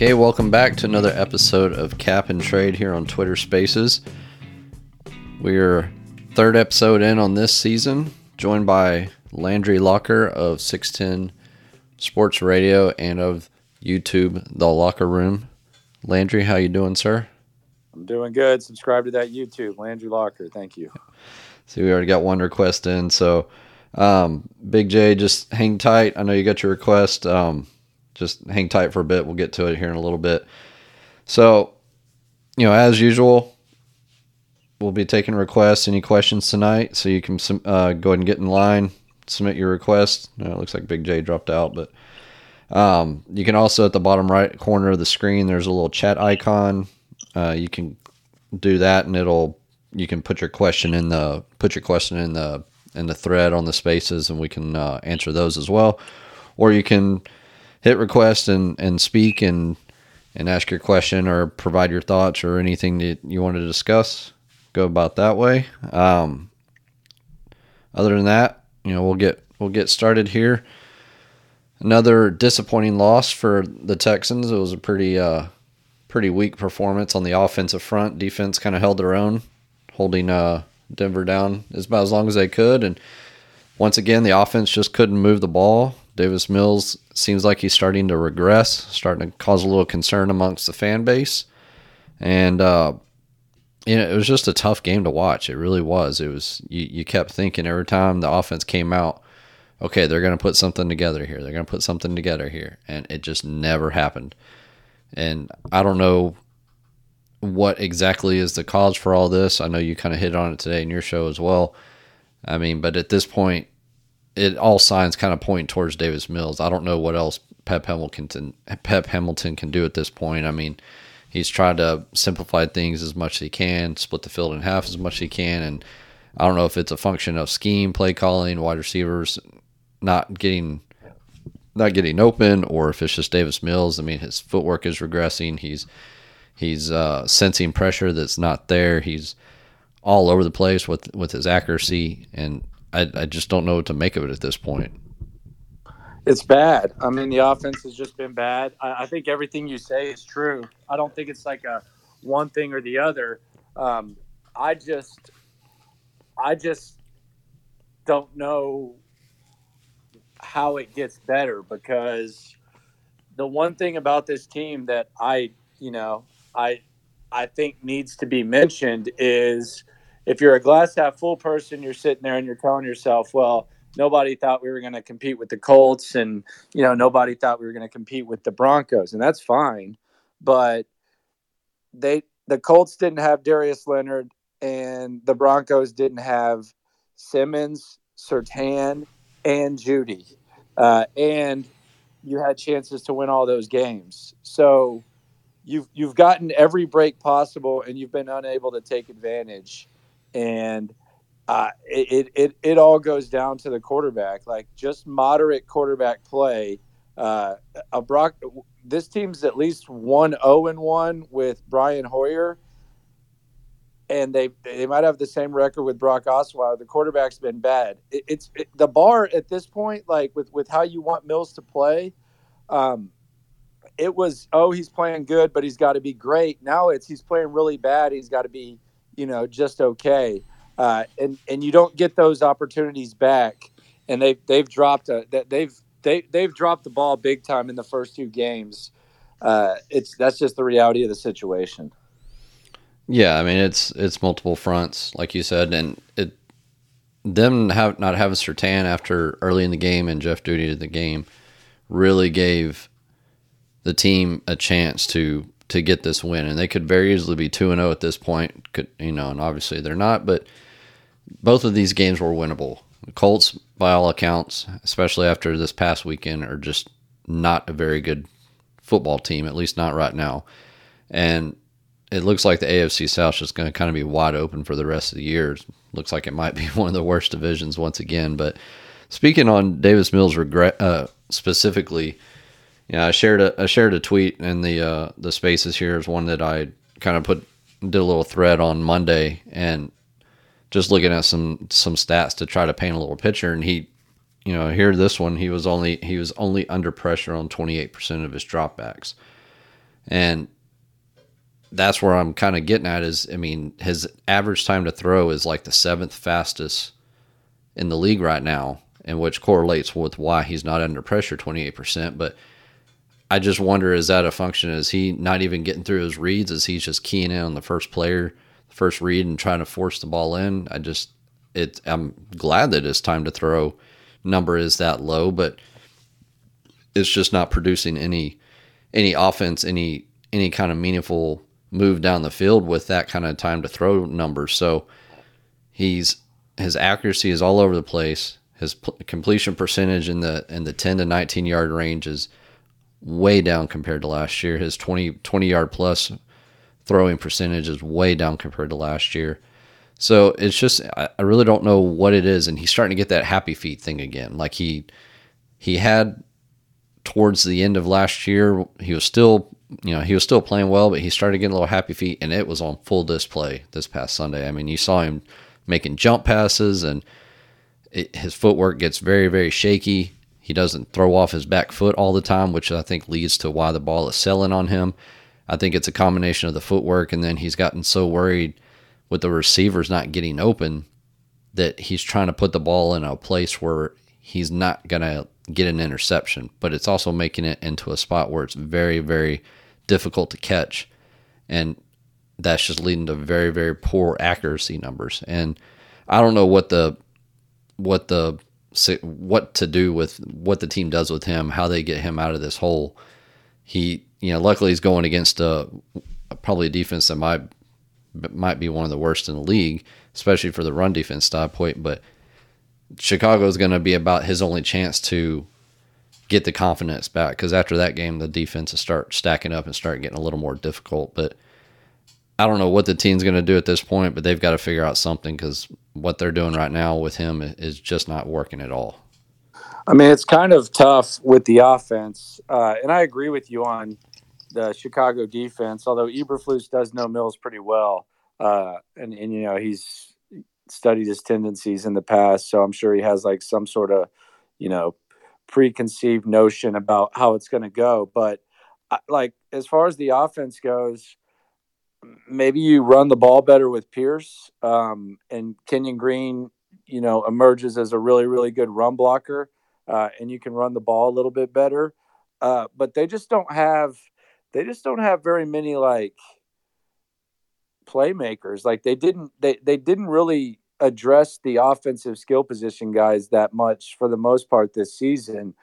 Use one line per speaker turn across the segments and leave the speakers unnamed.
Okay, welcome back to another episode of Cap and Trade here on Twitter Spaces. We're third episode in on this season, joined by Landry Locker of 610 Sports Radio and of YouTube, The Locker Room. Landry, how you doing, sir?
I'm doing good. Subscribe to that YouTube, Landry Locker. Thank you.
See, we already got one request in, so um, Big J, just hang tight. I know you got your request. Um, just hang tight for a bit. We'll get to it here in a little bit. So, you know, as usual, we'll be taking requests. Any questions tonight? So you can uh, go ahead and get in line, submit your request. It looks like Big J dropped out, but um, you can also at the bottom right corner of the screen, there's a little chat icon. Uh, you can do that, and it'll you can put your question in the put your question in the in the thread on the spaces, and we can uh, answer those as well. Or you can hit request and, and speak and and ask your question or provide your thoughts or anything that you want to discuss. Go about that way. Um, other than that, you know, we'll get we'll get started here. Another disappointing loss for the Texans. It was a pretty uh, pretty weak performance on the offensive front. Defense kind of held their own, holding uh, Denver down as about as long as they could. And once again, the offense just couldn't move the ball. Davis Mills seems like he's starting to regress, starting to cause a little concern amongst the fan base. And, uh, you know, it was just a tough game to watch. It really was. It was, you, you kept thinking every time the offense came out, okay, they're going to put something together here. They're going to put something together here. And it just never happened. And I don't know what exactly is the cause for all this. I know you kind of hit on it today in your show as well. I mean, but at this point, it all signs kind of point towards Davis Mills. I don't know what else Pep Hamilton Pep Hamilton can do at this point. I mean, he's tried to simplify things as much as he can, split the field in half as much as he can, and I don't know if it's a function of scheme, play calling, wide receivers not getting not getting open, or if it's just Davis Mills. I mean, his footwork is regressing. He's he's uh, sensing pressure that's not there. He's all over the place with with his accuracy, and I, I just don't know what to make of it at this point.
It's bad. I mean, the offense has just been bad. I, I think everything you say is true. I don't think it's like a one thing or the other. Um, I just, I just don't know how it gets better because the one thing about this team that I, you know, I, I think needs to be mentioned is if you're a glass half full person, you're sitting there and you're telling yourself, well, nobody thought we were going to compete with the Colts and, you know, nobody thought we were going to compete with the Broncos. And that's fine. But they, the Colts didn't have Darius Leonard and the Broncos didn't have Simmons, Surtain, and Jeudy. Uh, and you had chances to win all those games. So you've you've gotten every break possible and you've been unable to take advantage and uh, it, it it all goes down to the quarterback. Like just moderate quarterback play. Uh, a Brock, this team's at least one zero oh and one with Brian Hoyer, and they they might have the same record with Brock Osweiler. The quarterback's been bad. It, it's it, the bar at this point, like with with how you want Mills to play. Um, it was oh he's playing good, but he's got to be great. Now it's he's playing really bad. He's got to be you know, just okay. Uh, and and you don't get those opportunities back. And they've they've dropped a they've they they've dropped the ball big time in the first two games. Uh, it's that's just the reality of the situation.
Yeah, I mean it's it's multiple fronts, like you said, and it them have not having Surtain after early in the game and Jeff Duty to the game really gave the team a chance to to get this win, and they could very easily be two and zero oh at this point. Could you know? And obviously they're not, but both of these games were winnable. The Colts, by all accounts, especially after this past weekend, are just not a very good football team, at least not right now. And it looks like the AFC South is going to kind of be wide open for the rest of the year. Looks like it might be one of the worst divisions once again. But speaking on Davis Mills regret uh, specifically, yeah, I shared a I shared a tweet in the uh, the spaces here. Is one that I kind of put did a little thread on Monday and just looking at some some stats to try to paint a little picture. And he you know here this one he was only he was only under pressure on 28% of his dropbacks. And that's where I'm kind of getting at is I mean, his average time to throw is like the seventh fastest in the league right now, and which correlates with why he's not under pressure 28%. But I just wonder is that a function? Is he not even getting through his reads? Is he just keying in on the first player, the first read, and trying to force the ball in? I just, it, I'm glad that his time to throw number is that low, but it's just not producing any any offense, any any kind of meaningful move down the field with that kind of time to throw numbers. So he's his accuracy is all over the place. His completion percentage in the in the 10 to 19 yard range is way down compared to last year. His 20 20 yard plus throwing percentage is way down compared to last year. So it's just I really don't know what it is, and he's starting to get that happy feet thing again. Like he he had towards the end of last year, he was still you know, he was still playing well, but he started getting a little happy feet, and it was on full display this past Sunday. I mean, you saw him making jump passes, and it, his footwork gets very, very shaky. He doesn't throw off his back foot all the time, which I think leads to why the ball is selling on him. I think it's a combination of the footwork, and then he's gotten so worried with the receivers not getting open that he's trying to put the ball in a place where he's not going to get an interception, but it's also making it into a spot where it's very, very difficult to catch. And that's just leading to very, very poor accuracy numbers. And I don't know what the, what the, what to do with what the team does with him, how they get him out of this hole. He, you know, luckily he's going against a, probably a defense that might, might be one of the worst in the league, especially for the run defense style point. But Chicago is going to be about his only chance to get the confidence back because after that game, the defenses start stacking up and start getting a little more difficult. But I don't know what the team's going to do at this point, but they've got to figure out something because what they're doing right now with him is just not working at all.
I mean, it's kind of tough with the offense, uh, and I agree with you on the Chicago defense. Although Eberflus does know Mills pretty well, uh, and and you know he's studied his tendencies in the past, so I'm sure he has like some sort of you know preconceived notion about how it's going to go. But like as far as the offense goes, maybe you run the ball better with Pierce um, and Kenyon Green. You know, emerges as a really really good run blocker, uh, and you can run the ball a little bit better. Uh, but they just don't have they just don't have very many like playmakers. Like they didn't they they didn't really address the offensive skill position guys that much for the most part this season.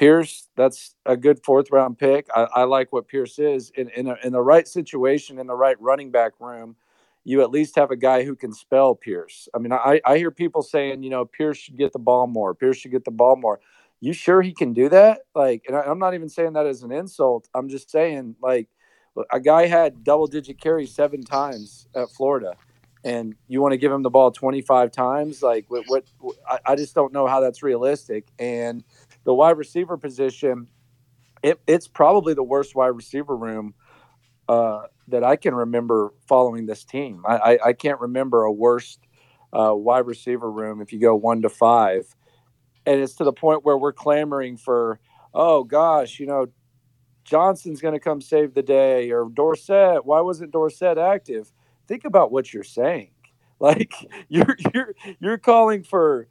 Pierce, that's a good fourth round pick. I, I like what Pierce is in in, a, in the right situation in the right running back room. You at least have a guy who can spell Pierce. I mean, I, I hear people saying, you know, Pierce should get the ball more. Pierce should get the ball more. You sure he can do that? Like, and I, I'm not even saying that as an insult. I'm just saying, like, a guy had double digit carries seven times at Florida and you want to give him the ball 25 times like what, what I, I, just don't know how that's realistic and the wide receiver position it, it's probably the worst wide receiver room uh, that i can remember following this team. I, I, I can't remember a worse uh, wide receiver room if you go one to five. And it's to the point where we're clamoring for oh gosh you know johnson's going to come save the day or dorsett. Why wasn't dorsett active? Think about what you're saying. Like you're you're you're calling for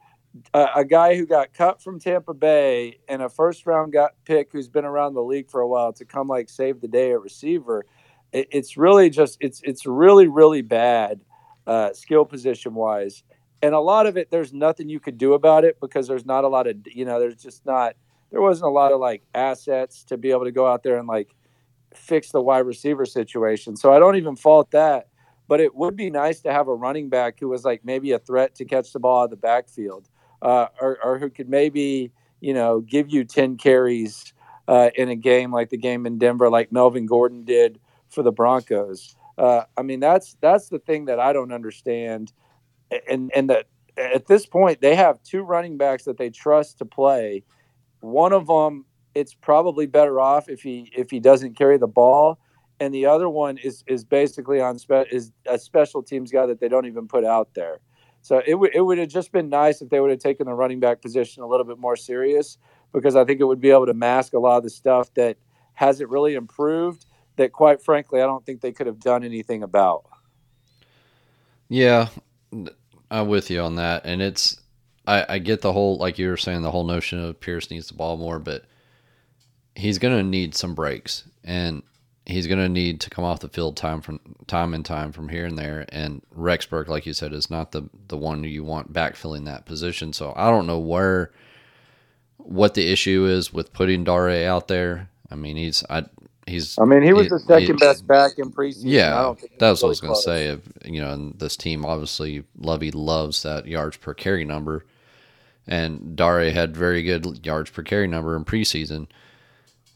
a, a, guy who got cut from Tampa Bay and a first round got pick who's been around the league for a while to come like save the day at receiver. It, it's really just it's it's really really bad uh, skill position wise, and a lot of it there's nothing you could do about it because there's not a lot of you know there's just not there wasn't a lot of like assets to be able to go out there and like fix the wide receiver situation. So I don't even fault that but it would be nice to have a running back who was like maybe a threat to catch the ball out of the backfield, uh, or, or, who could maybe you know give you ten carries uh, in a game like the game in Denver, like Melvin Gordon did for the Broncos. Uh, I mean, that's that's the thing that I don't understand, and and that at this point they have two running backs that they trust to play. One of them, it's probably better off if he if he doesn't carry the ball and the other one is is basically on spe- is a special teams guy that they don't even put out there. So it would it would have just been nice if they would have taken the running back position a little bit more serious because I think it would be able to mask a lot of the stuff that hasn't really improved. that quite frankly I don't think they could have done anything about.
Yeah, I'm with you on that, and it's I, I get the whole like you were saying the whole notion of Pierce needs the ball more, but he's gonna need some breaks, and he's gonna need to come off the field time from time and time from here and there. And Rex Burke, like you said, is not the the one you want backfilling that position. So I don't know where what the issue is with putting Dare out there. I mean, he's I he's.
I mean, he was he, the second he, best back in preseason.
Yeah, that's what I was going to say. If, you know, and this team obviously Lovie loves that yards per carry number, and Dare had very good yards per carry number in preseason.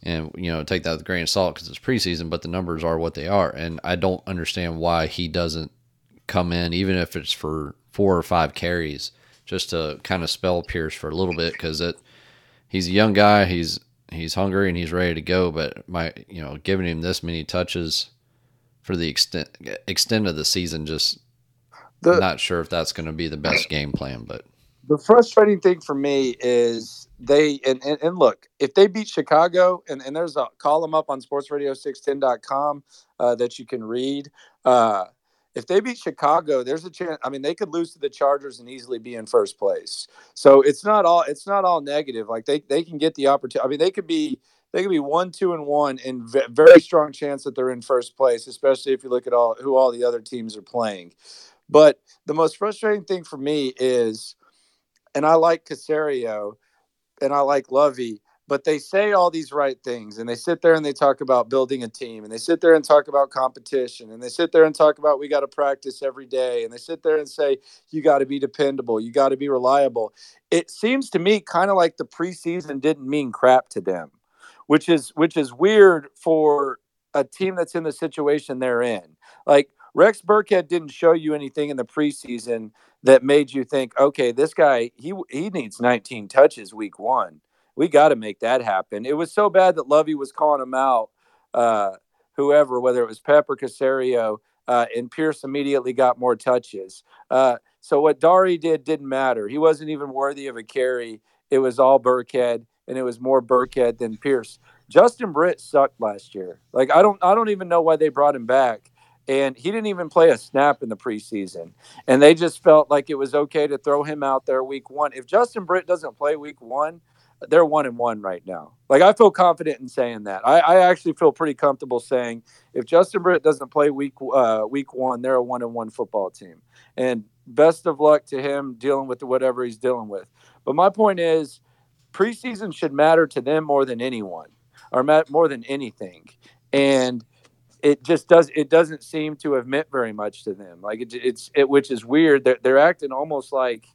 And you know, take that with a grain of salt because it's preseason, but the numbers are what they are, and I don't understand why he doesn't come in, even if it's for four or five carries, just to kind of spell Pierce for a little bit because it. He's a young guy. He's he's hungry and he's ready to go. But my, you know, giving him this many touches for the extent extent of the season, just the, not sure if that's going to be the best game plan. But
the frustrating thing for me is they and, and, and look if they beat Chicago and, and there's a column up on sportsradio610.com uh, that you can read. Uh, if they beat Chicago, there's a chance. I mean, they could lose to the Chargers and easily be in first place. So it's not all it's not all negative. Like they they can get the opportunity. I mean, they could be they could be one, two, and one, and very strong chance that they're in first place, especially if you look at all who all the other teams are playing. But the most frustrating thing for me is, and I like Caserio, and I like Lovie, but they say all these right things and they sit there and they talk about building a team and they sit there and talk about competition and they sit there and talk about we got to practice every day and they sit there and say you got to be dependable you got to be reliable. It seems to me kind of like the preseason didn't mean crap to them which is which is weird for a team that's in the situation they're in. Like rex burkhead didn't show you anything in the preseason that made you think okay this guy he he needs 19 touches week one we got to make that happen. It was so bad that Lovie was calling him out, uh, whoever, whether it was Pep or Caserio, uh, and Pierce immediately got more touches. Uh, so what Dare did didn't matter. He wasn't even worthy of a carry. It was all Burkhead, and it was more Burkhead than Pierce. Justin Britt sucked last year. Like I don't, I don't even know why they brought him back. And he didn't even play a snap in the preseason. And they just felt like it was okay to throw him out there week one. If Justin Britt doesn't play week one, they're one and one right now. Like I feel confident in saying that. I, I actually feel pretty comfortable saying if Justin Britt doesn't play week uh, week one, they're a one and one football team. And best of luck to him dealing with whatever he's dealing with. But my point is, preseason should matter to them more than anyone, or more than anything. And it just does. It doesn't seem to have meant very much to them. Like it, it's it, which is weird. They're they're acting almost like,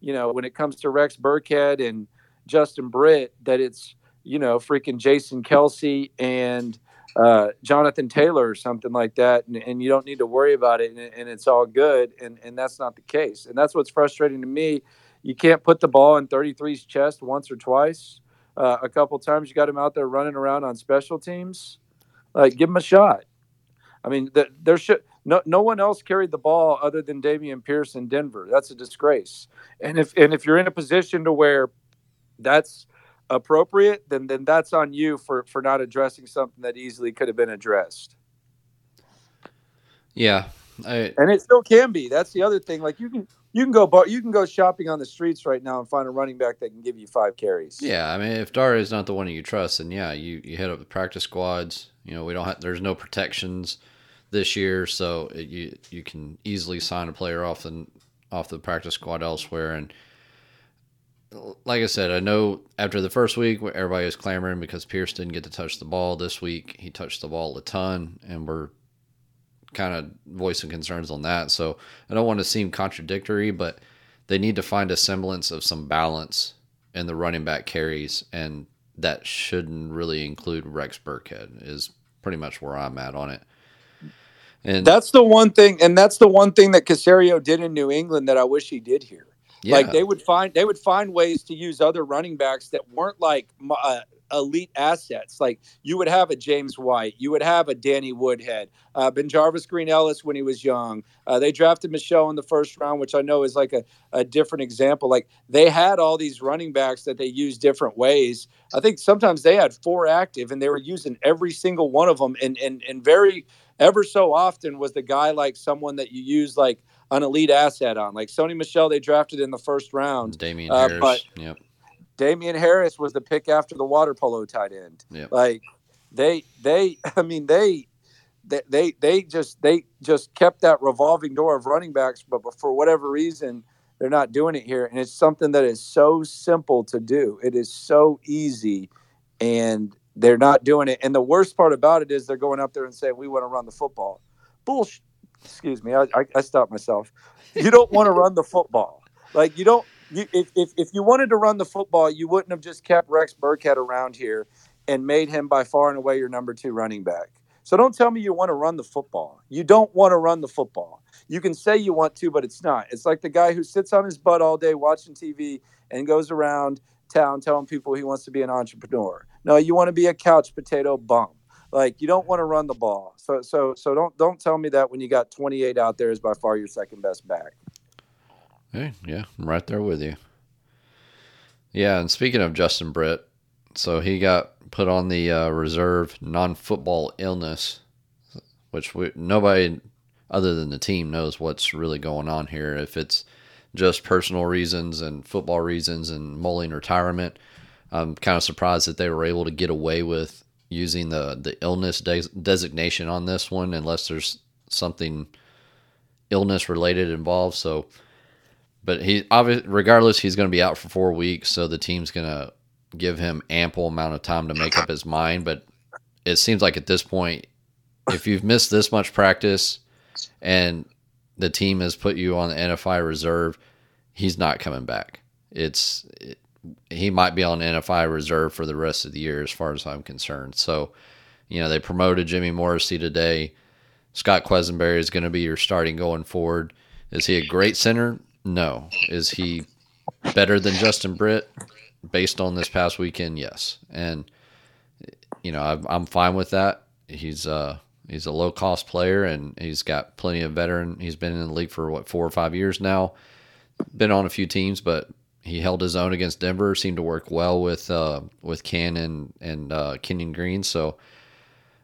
you know, when it comes to Rex Burkhead and Justin Britt that it's you know freaking Jason Kelce and uh, Jonathan Taylor or something like that, and, and, you don't need to worry about it, and, and, it's all good, and and that's not the case, and that's what's frustrating to me. You can't put the ball in 33's chest once or twice. Uh, a couple times you got him out there running around on special teams. Like, give him a shot. I mean, the, there should no no one else carried the ball other than Dameon Pierce in Denver. That's a disgrace. And if and if you're in a position to where that's appropriate, then then that's on you for for not addressing something that easily could have been addressed.
Yeah,
I, and it still can be. That's the other thing. Like you can you can go you can go shopping on the streets right now and find a running back that can give you five carries.
Yeah, I mean, if Dare is not the one you trust, then yeah, you you hit up the practice squads. You know, we don't have there's no protections this year, so it, you you can easily sign a player off the off the practice squad elsewhere and like I said, I know after the first week, everybody was clamoring because Pierce didn't get to touch the ball. This week, he touched the ball a ton, and we're kind of voicing concerns on that. So I don't want to seem contradictory, but they need to find a semblance of some balance in the running back carries, and that shouldn't really include Rex Burkhead. Is pretty much where I'm at on it.
And that's the one thing, and that's the one thing that Caserio did in New England that I wish he did here. Yeah. Like they would find they would find ways to use other running backs that weren't like uh, elite assets. Like you would have a James White, you would have a Danny Woodhead, uh, BenJarvus Green Ellis when he was young. Uh, they drafted Michel in the first round, which I know is like a, a different example. Like they had all these running backs that they used different ways. I think sometimes they had four active and they were using every single one of them. And, and, and very, ever so often was the guy like someone that you use like an elite asset on. Like Sony Michel, they drafted in the first round.
Damien uh, Harris. But yep.
Damien Harris was the pick after the water polo tight end.
Yep.
Like they, they, I mean, they, they, they, they just, they just kept that revolving door of running backs, but, but for whatever reason, they're not doing it here. And it's something that is so simple to do. It is so easy. And they're not doing it. And the worst part about it is they're going up there and saying, we want to run the football. Bullshit excuse me, I, I, I stopped myself. You don't want to run the football. Like you don't. You, if, if, if you wanted to run the football, you wouldn't have just kept Rex Burkhead around here and made him by far and away your number two running back. So don't tell me you want to run the football. You don't want to run the football. You can say you want to, but it's not. It's like the guy who sits on his butt all day watching TV and goes around town telling people he wants to be an entrepreneur. No, you want to be a couch potato bum. Like you don't want to run the ball. So so so don't don't tell me that when you got 28 out there is by far your second best back.
Hey, yeah, I'm right there with you. Yeah, and speaking of Justin Britt, so he got put on the uh, reserve non-football illness, which we, nobody other than the team knows what's really going on here. If it's just personal reasons and football reasons and mulling retirement, I'm kind of surprised that they were able to get away with using the the illness de- designation on this one unless there's something illness related involved. So, but he obviously, regardless, he's going to be out for four weeks. So the team's going to give him ample amount of time to make up his mind. But it seems like at this point, if you've missed this much practice and the team has put you on the NFI reserve, he's not coming back. It's it, he might be on NFI reserve for the rest of the year, as far as I'm concerned. So, you know, they promoted Jimmy Morrissey today. Scott Quessenberry is going to be your starting going forward. Is he a great center? No. Is he better than Justin Britt based on this past weekend? Yes. And you know, I'm, I'm fine with that. He's uh he's a low cost player and he's got plenty of veteran. He's been in the league for what four or five years now. Been on a few teams, but he held his own against Denver. Seemed to work well with uh, with and and uh, Kenyon Green. So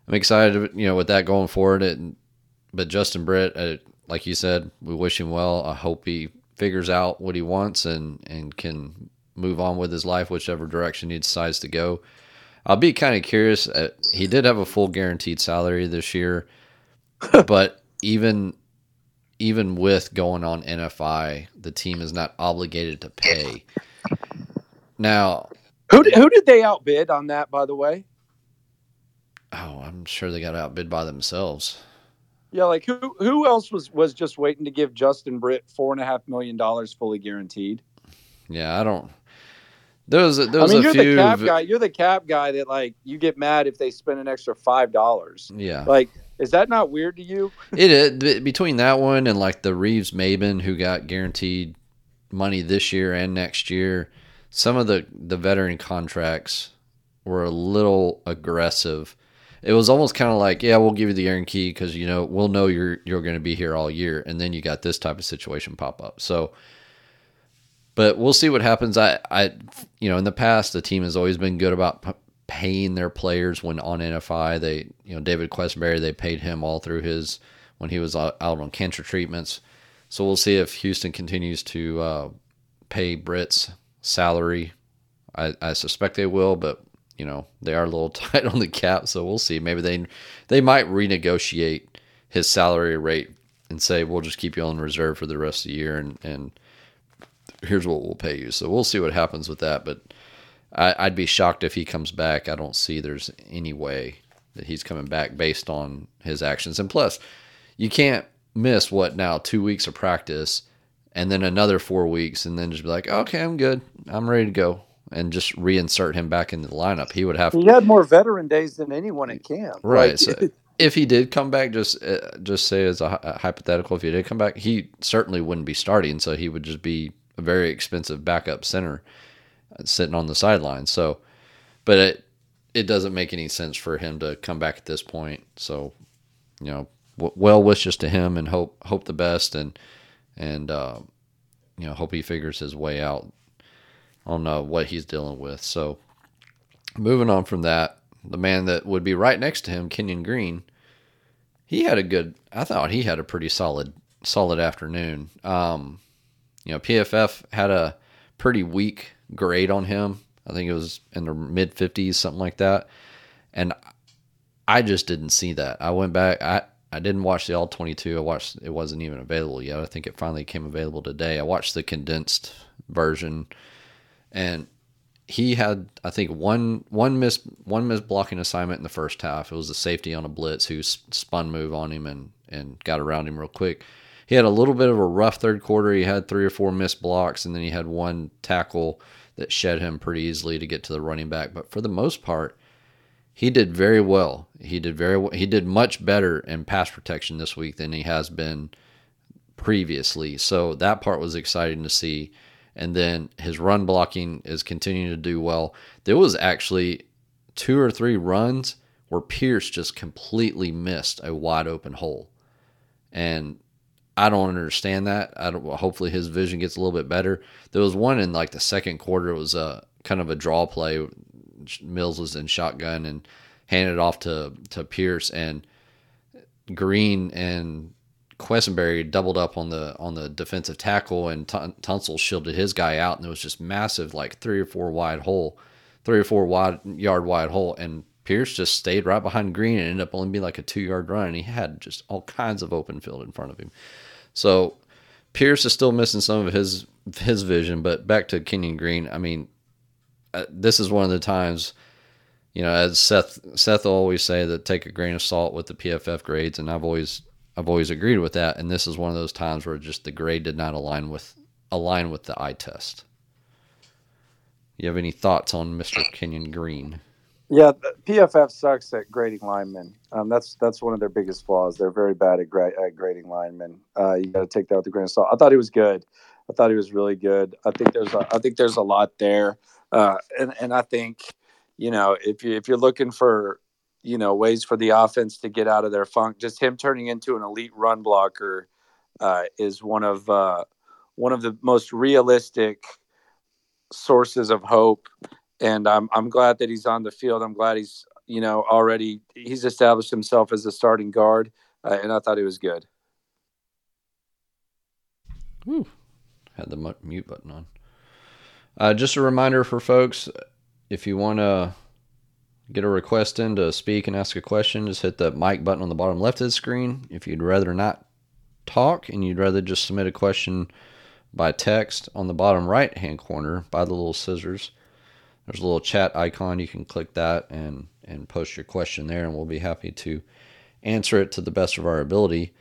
I'm excited, you know, with that going forward. And but Justin Britt, uh, like you said, we wish him well. I hope he figures out what he wants and and can move on with his life, whichever direction he decides to go. I'll be kind of curious. Uh, he did have a full guaranteed salary this year, but even even with going on NFI, the team is not obligated to pay. Now,
who did, who did they outbid on that? By the way,
oh, I'm sure they got outbid by themselves.
Yeah, like who who else was was just waiting to give Justin Britt four and a half million dollars fully guaranteed?
Yeah, I don't. There was a, there was
I mean,
you're
few... the cap guy. You're the cap guy that like you get mad if they spend an extra five dollars.
Yeah,
like is that not weird to you?
it is between that one and like the Reeves Maben who got guaranteed money this year and next year. Some of the the veteran contracts were a little aggressive. It was almost kind of like, yeah, we'll give you the guarantee because you know we'll know you're you're going to be here all year, and then you got this type of situation pop up. So, but we'll see what happens. I I you know in the past the team has always been good about paying their players when on NFI. They, you know, David Quessenberry, they paid him all through his when he was out on cancer treatments. So we'll see if Houston continues to uh, pay Britt's salary. I, I suspect they will, but you know they are a little tight on the cap, so we'll see. Maybe they they might renegotiate his salary rate and say we'll just keep you on reserve for the rest of the year, and and here's what we'll pay you. So we'll see what happens with that, but I, would be shocked if he comes back. I don't see there's any way that he's coming back based on his actions. And plus, you can't miss what now two weeks of practice and then another four weeks and then just be like, okay, I'm good, I'm ready to go, and just reinsert him back into the lineup. He would have.
He had more veteran days than anyone in camp.
Right. Like, so if he did come back, just uh, just say as a, a hypothetical, if he did come back, he certainly wouldn't be starting. So he would just be a very expensive backup center sitting on the sideline. So, but it, it doesn't make any sense for him to come back at this point. So, you know, w- well wishes to him and hope hope the best and and uh, you know hope he figures his way out on uh, what he's dealing with. So, moving on from that, the man that would be right next to him, Kenyon Green, he had a good. I thought he had a pretty solid solid afternoon. Um, you know, PFF had a pretty weak grade on him. I think it was in the mid 50s, something like that. And I just didn't see that. I went back. I I didn't watch the all 22. I watched it wasn't even available yet. I think it finally came available today. I watched the condensed version, and he had I think one one miss one miss blocking assignment in the first half. It was a safety on a blitz who spun move on him and and got around him real quick. He had a little bit of a rough third quarter. He had three or four missed blocks, and then he had one tackle that shed him pretty easily to get to the running back. But for the most part, he did very well. He did very well. He did much better in pass protection this week than he has been previously. So that part was exciting to see. And then his run blocking is continuing to do well. There was actually two or three runs where Pierce just completely missed a wide open hole. And I don't understand that. I don't. Hopefully, his vision gets a little bit better. There was one in like the second quarter. It was a kind of a draw play. Mills was in shotgun and handed off to to Pierce and Green and Quessenberry doubled up on the on the defensive tackle and T- Tunsil shielded his guy out and it was just massive like three or four wide hole, three or four wide yard wide hole and Pierce just stayed right behind Green and ended up only being like a two yard run and he had just all kinds of open field in front of him. So Pierce is still missing some of his his vision, but back to Kenyon Green. I mean, uh, this is one of the times, you know, as Seth Seth will always say that take a grain of salt with the PFF grades, and I've always I've always agreed with that. And this is one of those times where just the grade did not align with align with the eye test. You have any thoughts on Mr. Kenyon Green?
Yeah, PFF sucks at grading linemen. Um, that's that's one of their biggest flaws. They're very bad at, gra- at grading linemen. Uh, you got to take that with a grain of salt. I thought he was good. I thought he was really good. I think there's a, I think there's a lot there, uh, and and I think you know if you if you're looking for you know ways for the offense to get out of their funk, just him turning into an elite run blocker uh, is one of uh, one of the most realistic sources of hope and I'm I'm glad that he's on the field. I'm glad he's you know already he's established himself as a starting guard, uh, and I thought he was good.
Ooh, had the mute button on. Uh, just a reminder for folks, if you want to get a request in to speak and ask a question, just hit the mic button on the bottom left of the screen. If you'd rather not talk and you'd rather just submit a question by text on the bottom right hand corner by the little scissors, there's a little chat icon. You can click that and and post your question there, and we'll be happy to answer it to the best of our ability.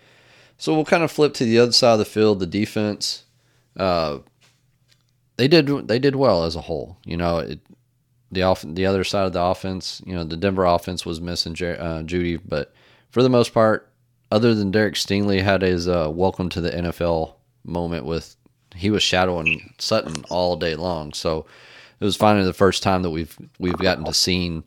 So we'll kind of flip to the other side of the field. The defense, uh, they did they did well as a whole. You know, it, the off the other side of the offense. You know, the Denver offense was missing uh, Jeudy, but for the most part, other than Derek Stingley had his uh, welcome to the NFL moment with he was shadowing Sutton all day long. So it was finally the first time that we've we've gotten to seen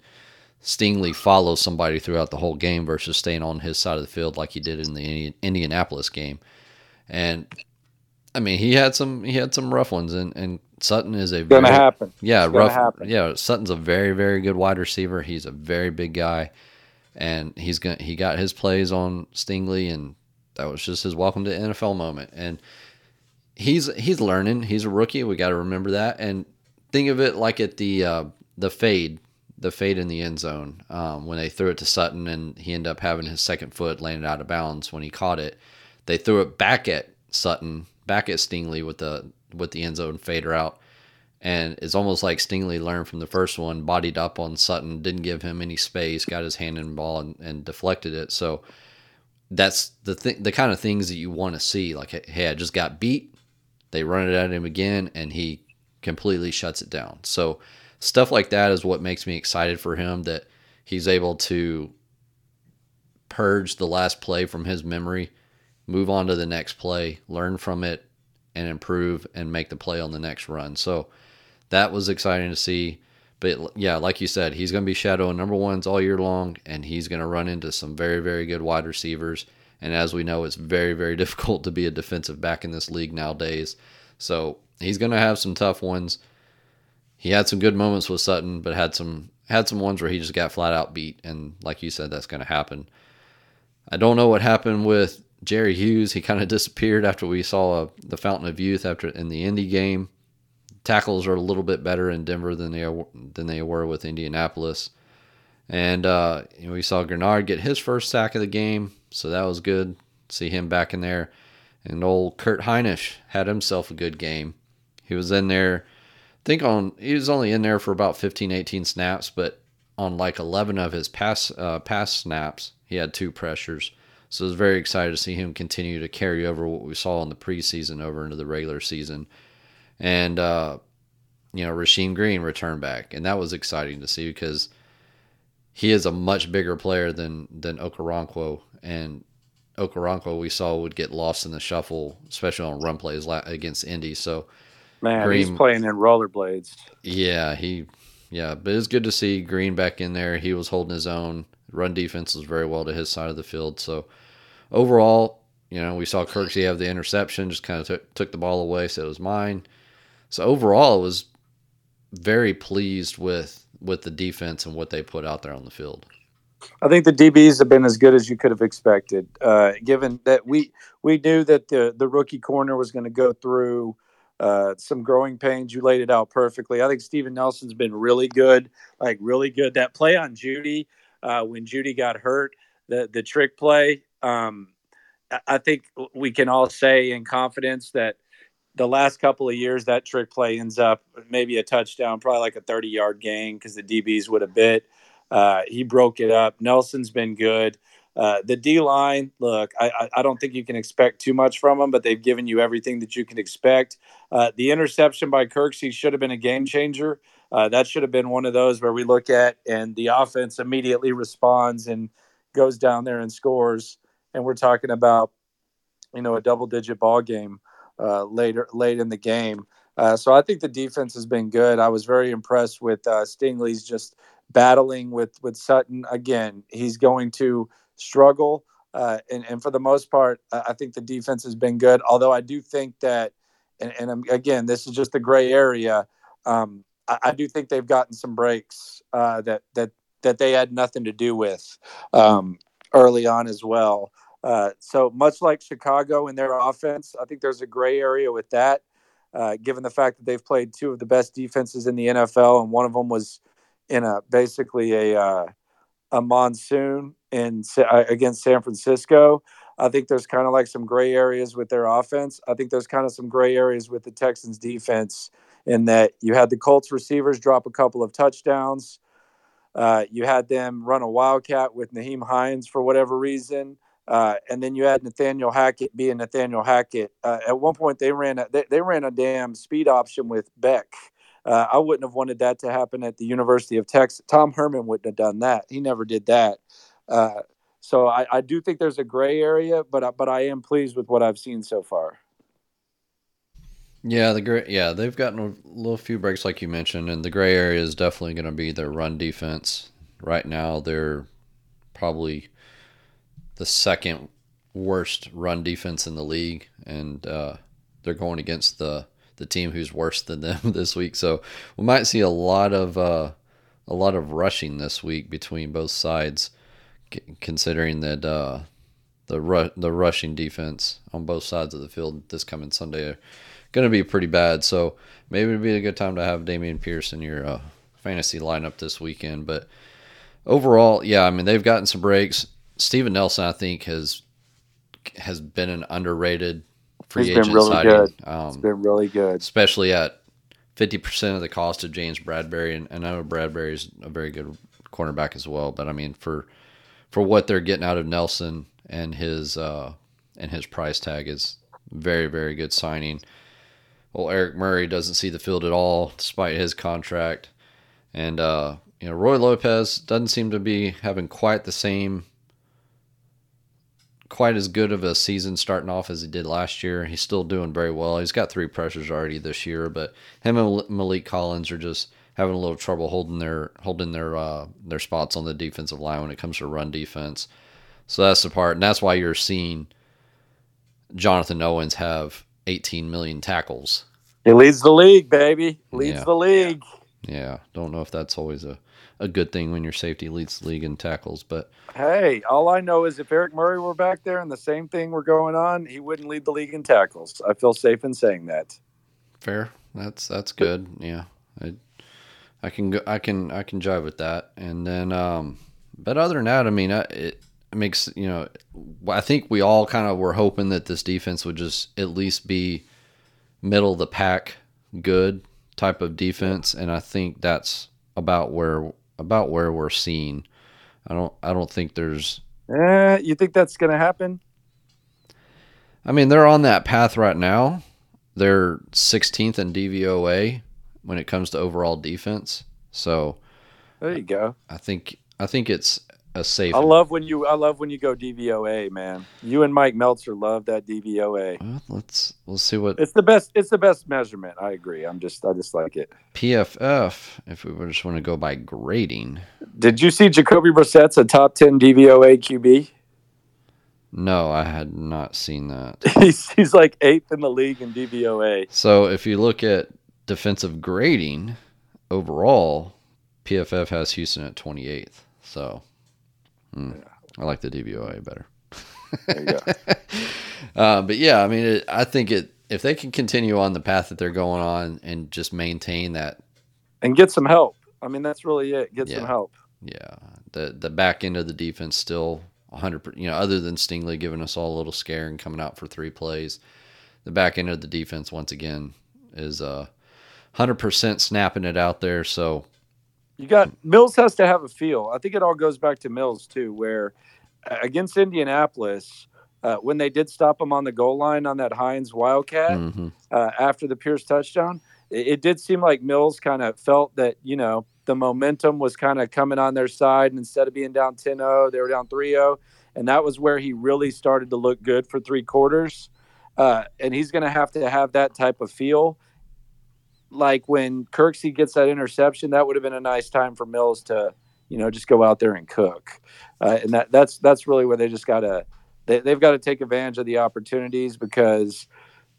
Stingley follow somebody throughout the whole game versus staying on his side of the field like he did in the Indianapolis game. And I mean, he had some he had some rough ones, and, and Sutton is a
gonna happen.
Yeah, it's rough. Happen. Yeah, Sutton's a very very good wide receiver. He's a very big guy, and he's going he got his plays on Stingley, and that was just his welcome to NFL moment. And he's he's learning. He's a rookie. We got to remember that. And think of it like at the uh, the fade, the fade in the end zone um, when they threw it to Sutton and he ended up having his second foot landed out of bounds when he caught it. They threw it back at Sutton, back at Stingley with the with the end zone fader out. And it's almost like Stingley learned from the first one, bodied up on Sutton, didn't give him any space, got his hand in the ball and, and deflected it. So that's the th- the kind of things that you want to see. Like, hey, I just got beat. They run it at him again, and he completely shuts it down. So stuff like that is what makes me excited for him that he's able to purge the last play from his memory, move on to the next play, learn from it and improve and make the play on the next run. So that was exciting to see. But yeah, like you said, he's going to be shadowing number ones all year long, and he's going to run into some very, very good wide receivers. And as we know, it's very, very difficult to be a defensive back in this league nowadays. So he's going to have some tough ones. He had some good moments with Sutton, but had some had some ones where he just got flat out beat. And like you said, that's going to happen. I don't know what happened with Jerry Hughes. He kind of disappeared after we saw a, the Fountain of Youth after in the Indy game tackles are a little bit better in Denver than they than they were with Indianapolis. And uh, you know, we saw Greenard get his first sack of the game, so that was good. See him back in there. And old Kurt Hinish had himself a good game. He was in there, I think on he was only in there for about 15, 18 snaps, but on like 11 of his pass uh, pass snaps, he had two pressures. So I was very excited to see him continue to carry over what we saw in the preseason over into the regular season and uh, you know Rasheem Green returned back, and that was exciting to see because he is a much bigger player than than Okoronkwo, and Okoronkwo we saw would get lost in the shuffle, especially on run plays against Indy. So
man, Green, he's playing in rollerblades.
Yeah, he yeah, but it's good to see Green back in there. He was holding his own. Run defense was very well to his side of the field. So overall, you know, we saw Kirksey have the interception, just kind of t- took the ball away, said it was mine. So overall, I was very pleased with with the defense and what they put out there on the field.
I think the DBs have been as good as you could have expected, uh, given that we we knew that the the rookie corner was going to go through uh, some growing pains. You laid it out perfectly. I think Steven Nelson's been really good, like really good. That play on Jeudy uh, when Jeudy got hurt, the the trick play. Um, I think we can all say in confidence that the last couple of years, that trick play ends up maybe a touchdown, probably like a 30 yard gain because the DBs would have bit. Uh, he broke it up. Nelson's been good. Uh, the D line, look, I, I, don't think you can expect too much from them, but they've given you everything that you can expect. Uh, the interception by Kirksey should have been a game changer. Uh, that should have been one of those where we look at and the offense immediately responds and goes down there and scores. And we're talking about, you know, a double digit ball game uh, later late in the game. Uh, so I think the defense has been good. I was very impressed with uh, Stingley's just battling with with Sutton. Again, he's going to struggle, uh, and and for the most part, I think the defense has been good. Although I do think that, and, and again, this is just a gray area. Um, I, do think they've gotten some breaks uh, that that that they had nothing to do with um, early on as well. Uh, so much like Chicago in their offense, I think there's a gray area with that, uh, given the fact that they've played two of the best defenses in the NFL, and one of them was in a basically a uh, a monsoon in uh, against San Francisco. I think there's kind of like some gray areas with their offense. I think there's kind of some gray areas with the Texans defense in that you had the Colts receivers drop a couple of touchdowns. Uh, you had them run a wildcat with Nyheim Hines for whatever reason. Uh, and then you had Nathaniel Hackett being Nathaniel Hackett. Uh, at one point, they ran a, they, they, ran a damn speed option with Beck. Uh, I wouldn't have wanted that to happen at the University of Texas. Tom Herman wouldn't have done that. He never did that. Uh, so I, I, do think there's a gray area, but but I am pleased with what I've seen so far.
Yeah, the gray. Yeah, they've gotten a little few breaks, like you mentioned, and the gray area is definitely going to be their run defense. Right now, they're probably the second worst run defense in the league, and uh, they're going against the the team who's worse than them this week. So we might see a lot of uh, a lot of rushing this week between both sides, considering that uh, the ru- the rushing defense on both sides of the field this coming Sunday going to be pretty bad. So maybe it'd be a good time to have Dameon Pierce in your uh, fantasy lineup this weekend. But overall, yeah, I mean they've gotten some breaks. Steven Nelson, I think, has has been an underrated free He's agent been really signing.
Good. Um, it's been really good,
especially at fifty percent of the cost of James Bradberry. And, and I know Bradberry is a very good cornerback as well, but I mean for for what they're getting out of Nelson and his uh, and his price tag is very very good signing. Well, Eric Murray doesn't see the field at all despite his contract, and uh, you know Roy Lopez doesn't seem to be having quite the same quite as good of a season starting off as he did last year. He's still doing very well. He's got three pressures already this year, but him and Maliek Collins are just having a little trouble holding their holding their uh, their spots on the defensive line when it comes to run defense. So that's the part, and that's why you're seeing Jonathan Owens have 18 million tackles.
He leads the league, baby. Leads
Yeah.
the league.
Yeah, don't know if that's always a, a good thing when your safety leads the league in tackles, but
Hey, all I know is if Eric Murray were back there and the same thing were going on, he wouldn't lead the league in tackles. I feel safe in saying that.
fair. That's that's good. Yeah, I, I can go. I can I can jive with that. And then, um, but other than that, I mean, I- it, makes you know, I think we all kind of were hoping that this defense would just at least be middle of the pack, good type of defense, and I think that's about where about where we're seeing. I don't I don't think there's
Eh, you think that's going to happen?
I mean, they're on that path right now. They're 16th in DVOA when it comes to overall defense. So
There you go.
I think I think it's a safe.
I love when you I love when you go DVOA, man. You and Mike Meltser love that DVOA.
Well, let's let's see what
It's the best it's the best measurement. I agree. I'm just I just like it.
PFF. If we just want to go by grading,
Did you see Jacoby Brissett's a top 10 DVOA QB?
no, I had not seen that.
he's, he's like eighth in the league in DVOA.
So if you look at defensive grading overall, PFF has Houston at 28th. So hmm, I like the DVOA better.
There you go.
uh, but yeah, I mean, it, I think it if they can continue on the path that they're going on and just maintain that,
and get some help. I mean, that's really it. Get some help.
yeah, the the back end of the defense still 100. You know, other than Stingley giving us all a little scare and coming out for three plays, the back end of the defense once again is uh 100% snapping it out there. So
You got Mills has to have a feel. I think it all goes back to Mills too, where uh, against Indianapolis, uh, when they did stop him on the goal line on that Hines Wildcat
mhm.
uh, after the Pierce touchdown, it, it did seem like Mills kind of felt that you know the momentum was kind of coming on their side, and instead of being down 10-0, they were down 3-0, and that was where he really started to look good for three quarters. Uh, and he's going to have to have that type of feel like when Kirksey gets that interception, that would have been a nice time for Mills to, you know, just go out there and cook. Uh, and that that's that's really where they just got to they, they've got to take advantage of the opportunities because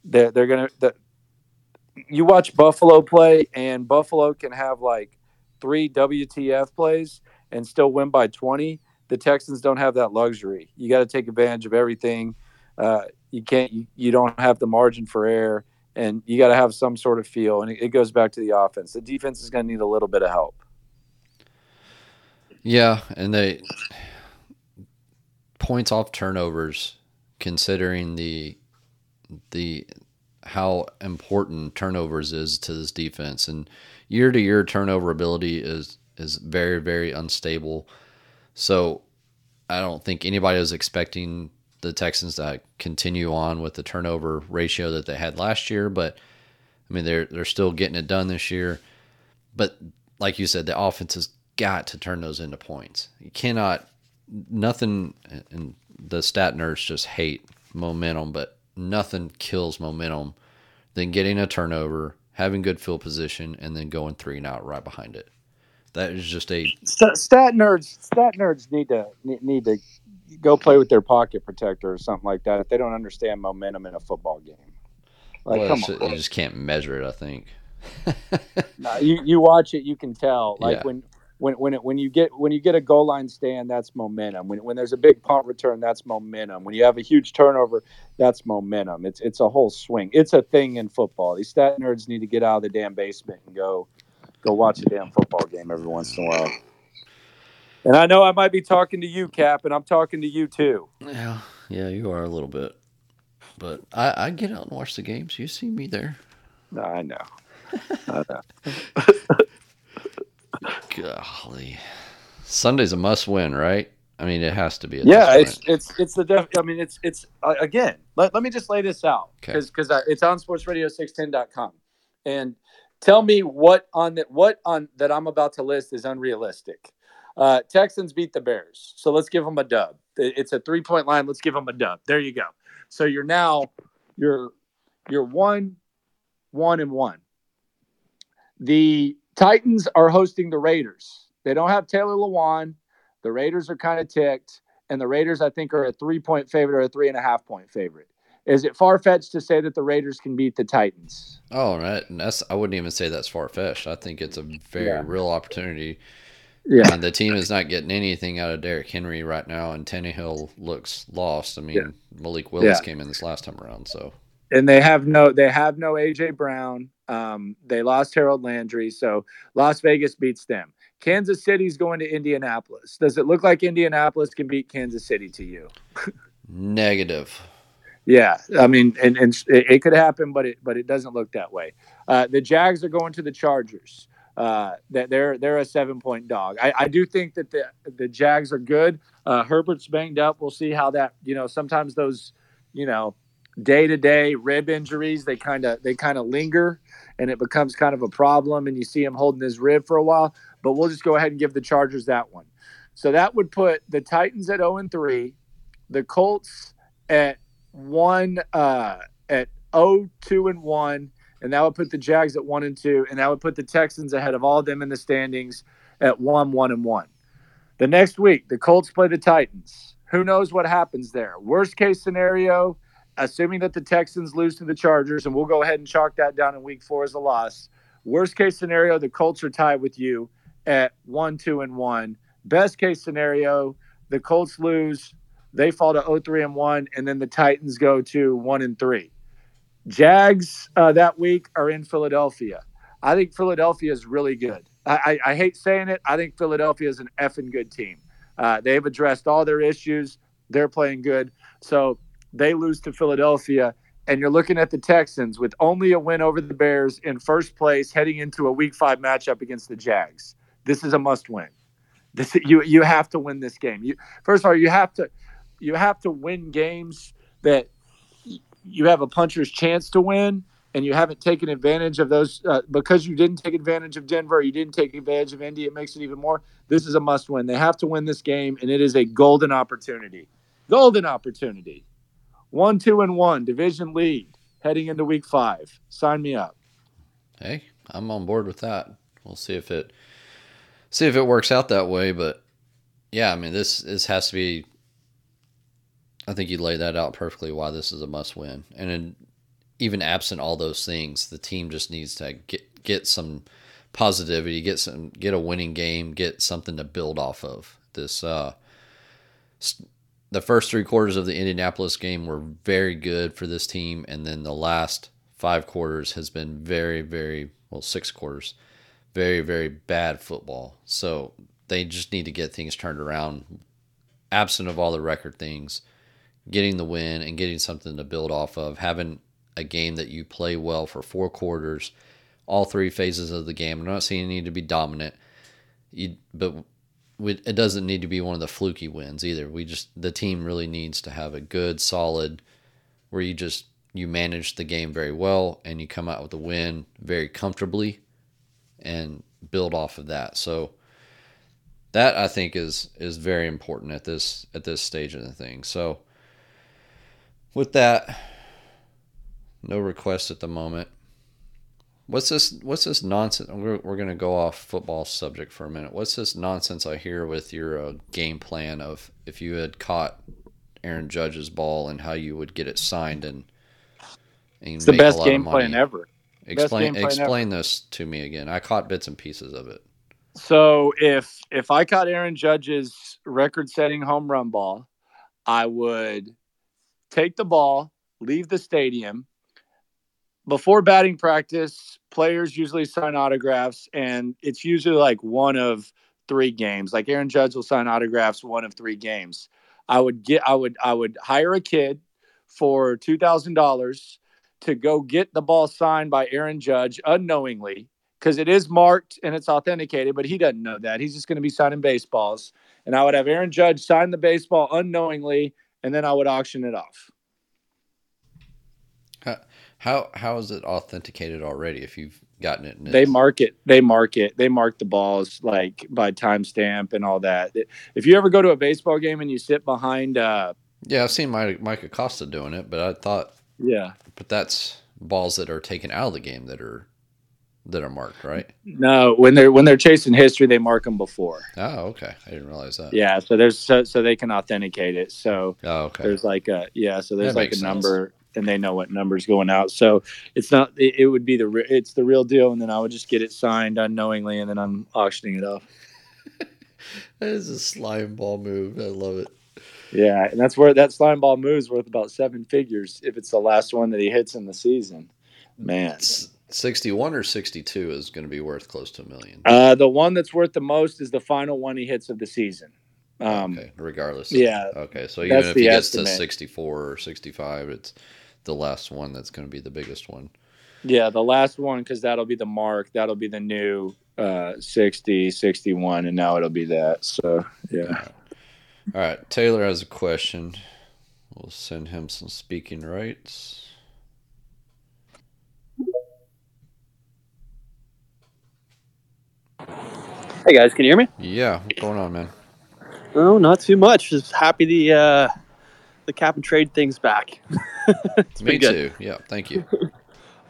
they're they're gonna. You watch Buffalo play, and Buffalo can have like three WTF plays and still win by twenty. The Texans don't have that luxury. You got to take advantage of everything. Uh, you can't. You, you don't have the margin for error and you got to have some sort of feel. And it, goes back to the offense. The defense is going to need a little bit of help.
Yeah, and they points off turnovers, considering the the how important turnovers is to this defense, and year to year turnover ability is is very very unstable. So I don't think anybody was expecting the Texans to continue on with the turnover ratio that they had last year, but I mean they're they're still getting it done this year. But like you said, the offense has got to turn those into points. You cannot nothing and the stat nerds just hate momentum, but nothing kills momentum than getting a turnover, having good field position, and then going three and out right behind it. That is just a
Stat, nerds, stat nerds need to need to go play with their pocket protector or something like that if they don't understand momentum in a football game. Like,
well,
come on,
you just can't measure it. I think.
Nah, you you watch it, you can tell. Like
Yeah.
when. When, when, it, when you get when you get a goal line stand, that's momentum. When, when there's a big punt return, that's momentum. When you have a huge turnover, that's momentum. It's it's a whole swing. It's a thing in football. These stat nerds need to get out of the damn basement and go go watch a damn football game every once in a while. And I know I might be talking to you, Cap, and I'm talking to you too.
Yeah, yeah, you are a little bit, but I, I get out and watch the games. You see me there.
No, I know. I know.
Golly, Sunday's a must-win, right? I mean, it has to be.
Yeah, it's it's it's the def. I mean, it's it's uh, again. Let, let me just lay this out
Okay.
because because it's on sportsradio610.com and tell me what on that what on that I'm about to list is unrealistic. Uh, Texans beat the Bears, so let's give them a dub. It's a three point line. Let's give them a dub. There you go. So you're now you're you're one one and one. The Titans are hosting the Raiders. They don't have Taylor Lewan. The Raiders are kind of ticked, and the Raiders, I think, are a three point favorite or a three and a half point favorite. Is it far fetched to say that the Raiders can beat the Titans?
Oh, right. And that's I wouldn't even say that's far fetched. I think it's a very yeah. real opportunity.
Yeah.
And the team is not getting anything out of Derrick Henry right now, and Tannehill looks lost. I mean, yeah. Malik Willis yeah. came in this last time around, so.
And they have no, they have no AJ Brown. Um, they lost Harold Landry, so Las Vegas beats them. Kansas City's going to Indianapolis. Does it look like Indianapolis can beat Kansas City to you?
Negative.
Yeah, I mean, and, and it, could happen, but it but it doesn't look that way. Uh, the Jags are going to the Chargers. Uh, that they're they're a seven point dog. I, I do think that the the Jags are good. Uh, Herbert's banged up. We'll see how that you know. Sometimes those you know day to day rib injuries they kind of they kind of linger and it becomes kind of a problem and you see him holding his rib for a while but we'll just go ahead and give the chargers that one so that would put the titans at 0 and 3 the colts at 1 uh at 0 2 and 1 and that would put the jags at 1 and 2 and that would put the texans ahead of all of them in the standings at 1 1 and 1 the next week the colts play the titans who knows what happens there worst case scenario assuming that the Texans lose to the Chargers, and we'll go ahead and chalk that down in week four as a loss. Worst case scenario, the Colts are tied with you at one, two, and one. Best case scenario, the Colts lose, they fall to 0, 3, and 1, and then the Titans go to 1 and 3. Jags uh, that week are in Philadelphia. I think Philadelphia is really good. I, I, I, hate saying it. I think Philadelphia is an effing good team. Uh, they've addressed all their issues. They're playing good. So they lose to Philadelphia, and you're looking at the Texans with only a win over the Bears in first place heading into a Week Five matchup against the Jags. This is a must-win. This you you have to win this game. You first of all you have to you have to win games that you have a puncher's chance to win and you haven't taken advantage of those uh, because you didn't take advantage of Denver, you didn't take advantage of Indy. It makes it even more. This is a must win. They have to win this game, and it is a golden opportunity. Golden opportunity. One, two, and one division lead heading into week five. Sign me up.
Hey, I'm on board with that. We'll see if it see if it works out that way. But yeah, I mean this this has to be. I think you lay that out perfectly. Why this is a must win, and in, even absent all those things, the team just needs to get get some positivity, get some get a winning game, get something to build off of. This uh, the first three quarters of the Indianapolis game were very good for this team, and then the last five quarters has been very, very well, six quarters, very, very bad football. So they just need to get things turned around, absent of all the record things, getting the win and getting something to build off of, having a game that you play well for four quarters, all three phases of the game. I'm not saying you need to be dominant, you, but it doesn't need to be one of the fluky wins either. We just the team really needs to have a good, solid, where you just you manage the game very well and you come out with a win very comfortably, and build off of that. So that I think is is very important at this at this stage of the thing. So with that, no requests at the moment. What's this? What's this nonsense? We're, we're going to go off football subject for a minute. What's this nonsense I hear with your uh, game plan of if you had caught Aaron Judge's ball and how you would get it signed and,
and it's the best game plan ever.
Explain game explain ever. this to me again. I caught bits and pieces of it.
So if if I caught Aaron Judge's record-setting home run ball, I would take the ball, leave the stadium, before batting practice, players usually sign autographs, and it's usually like one of three games. Like Aaron Judge will sign autographs one of three games. I would get, I would, I would hire a kid for two thousand dollars to go get the ball signed by Aaron Judge unknowingly because it is marked and it's authenticated, but he doesn't know that. He's just going to be signing baseballs, and I would have Aaron Judge sign the baseball unknowingly, and then I would auction it off.
How how is it authenticated already? If you've gotten it,
they mark it. They mark it. They mark the balls like by timestamp and all that. If you ever go to a baseball game and you sit behind, uh,
yeah, I've seen Mike, Mike Acosta doing it, but I thought,
yeah,
but that's balls that are taken out of the game that are that are marked, right?
No, when they're when they're chasing history, they mark them before.
Oh, okay. I didn't realize that.
Yeah, so there's so, so they can authenticate it. So
Oh, okay.
there's like a yeah, so there's
That
like a
sense.
number, and they know what number's going out. So it's not it, it would be the re- it's the real deal, and then I would just get it signed unknowingly, and then I'm auctioning it off.
That is a slime ball move. I love it.
Yeah, and that's where that slime ball moves worth about seven figures if it's the last one that he hits in the season. Man,
S- 61 or 62 is going to be worth close to a million.
uh, the one that's worth the most is the final one he hits of the season. Um,
okay, regardless.
yeah.
Okay, so even if he gets
estimate.
to 64 or 65, it's the last one that's going to be the biggest one.
Yeah, the last one because that'll be the mark. That'll be the new uh, 60, 61, and now it'll be that. So yeah.
All right, Taylor has a question. We'll send him some speaking rights.
Hey guys, can you hear me?
Yeah, what's going on, man?
Oh, not too much. Just happy the uh, the cap and trade thing's back. it's
Me
been good.
too. Yeah, thank you.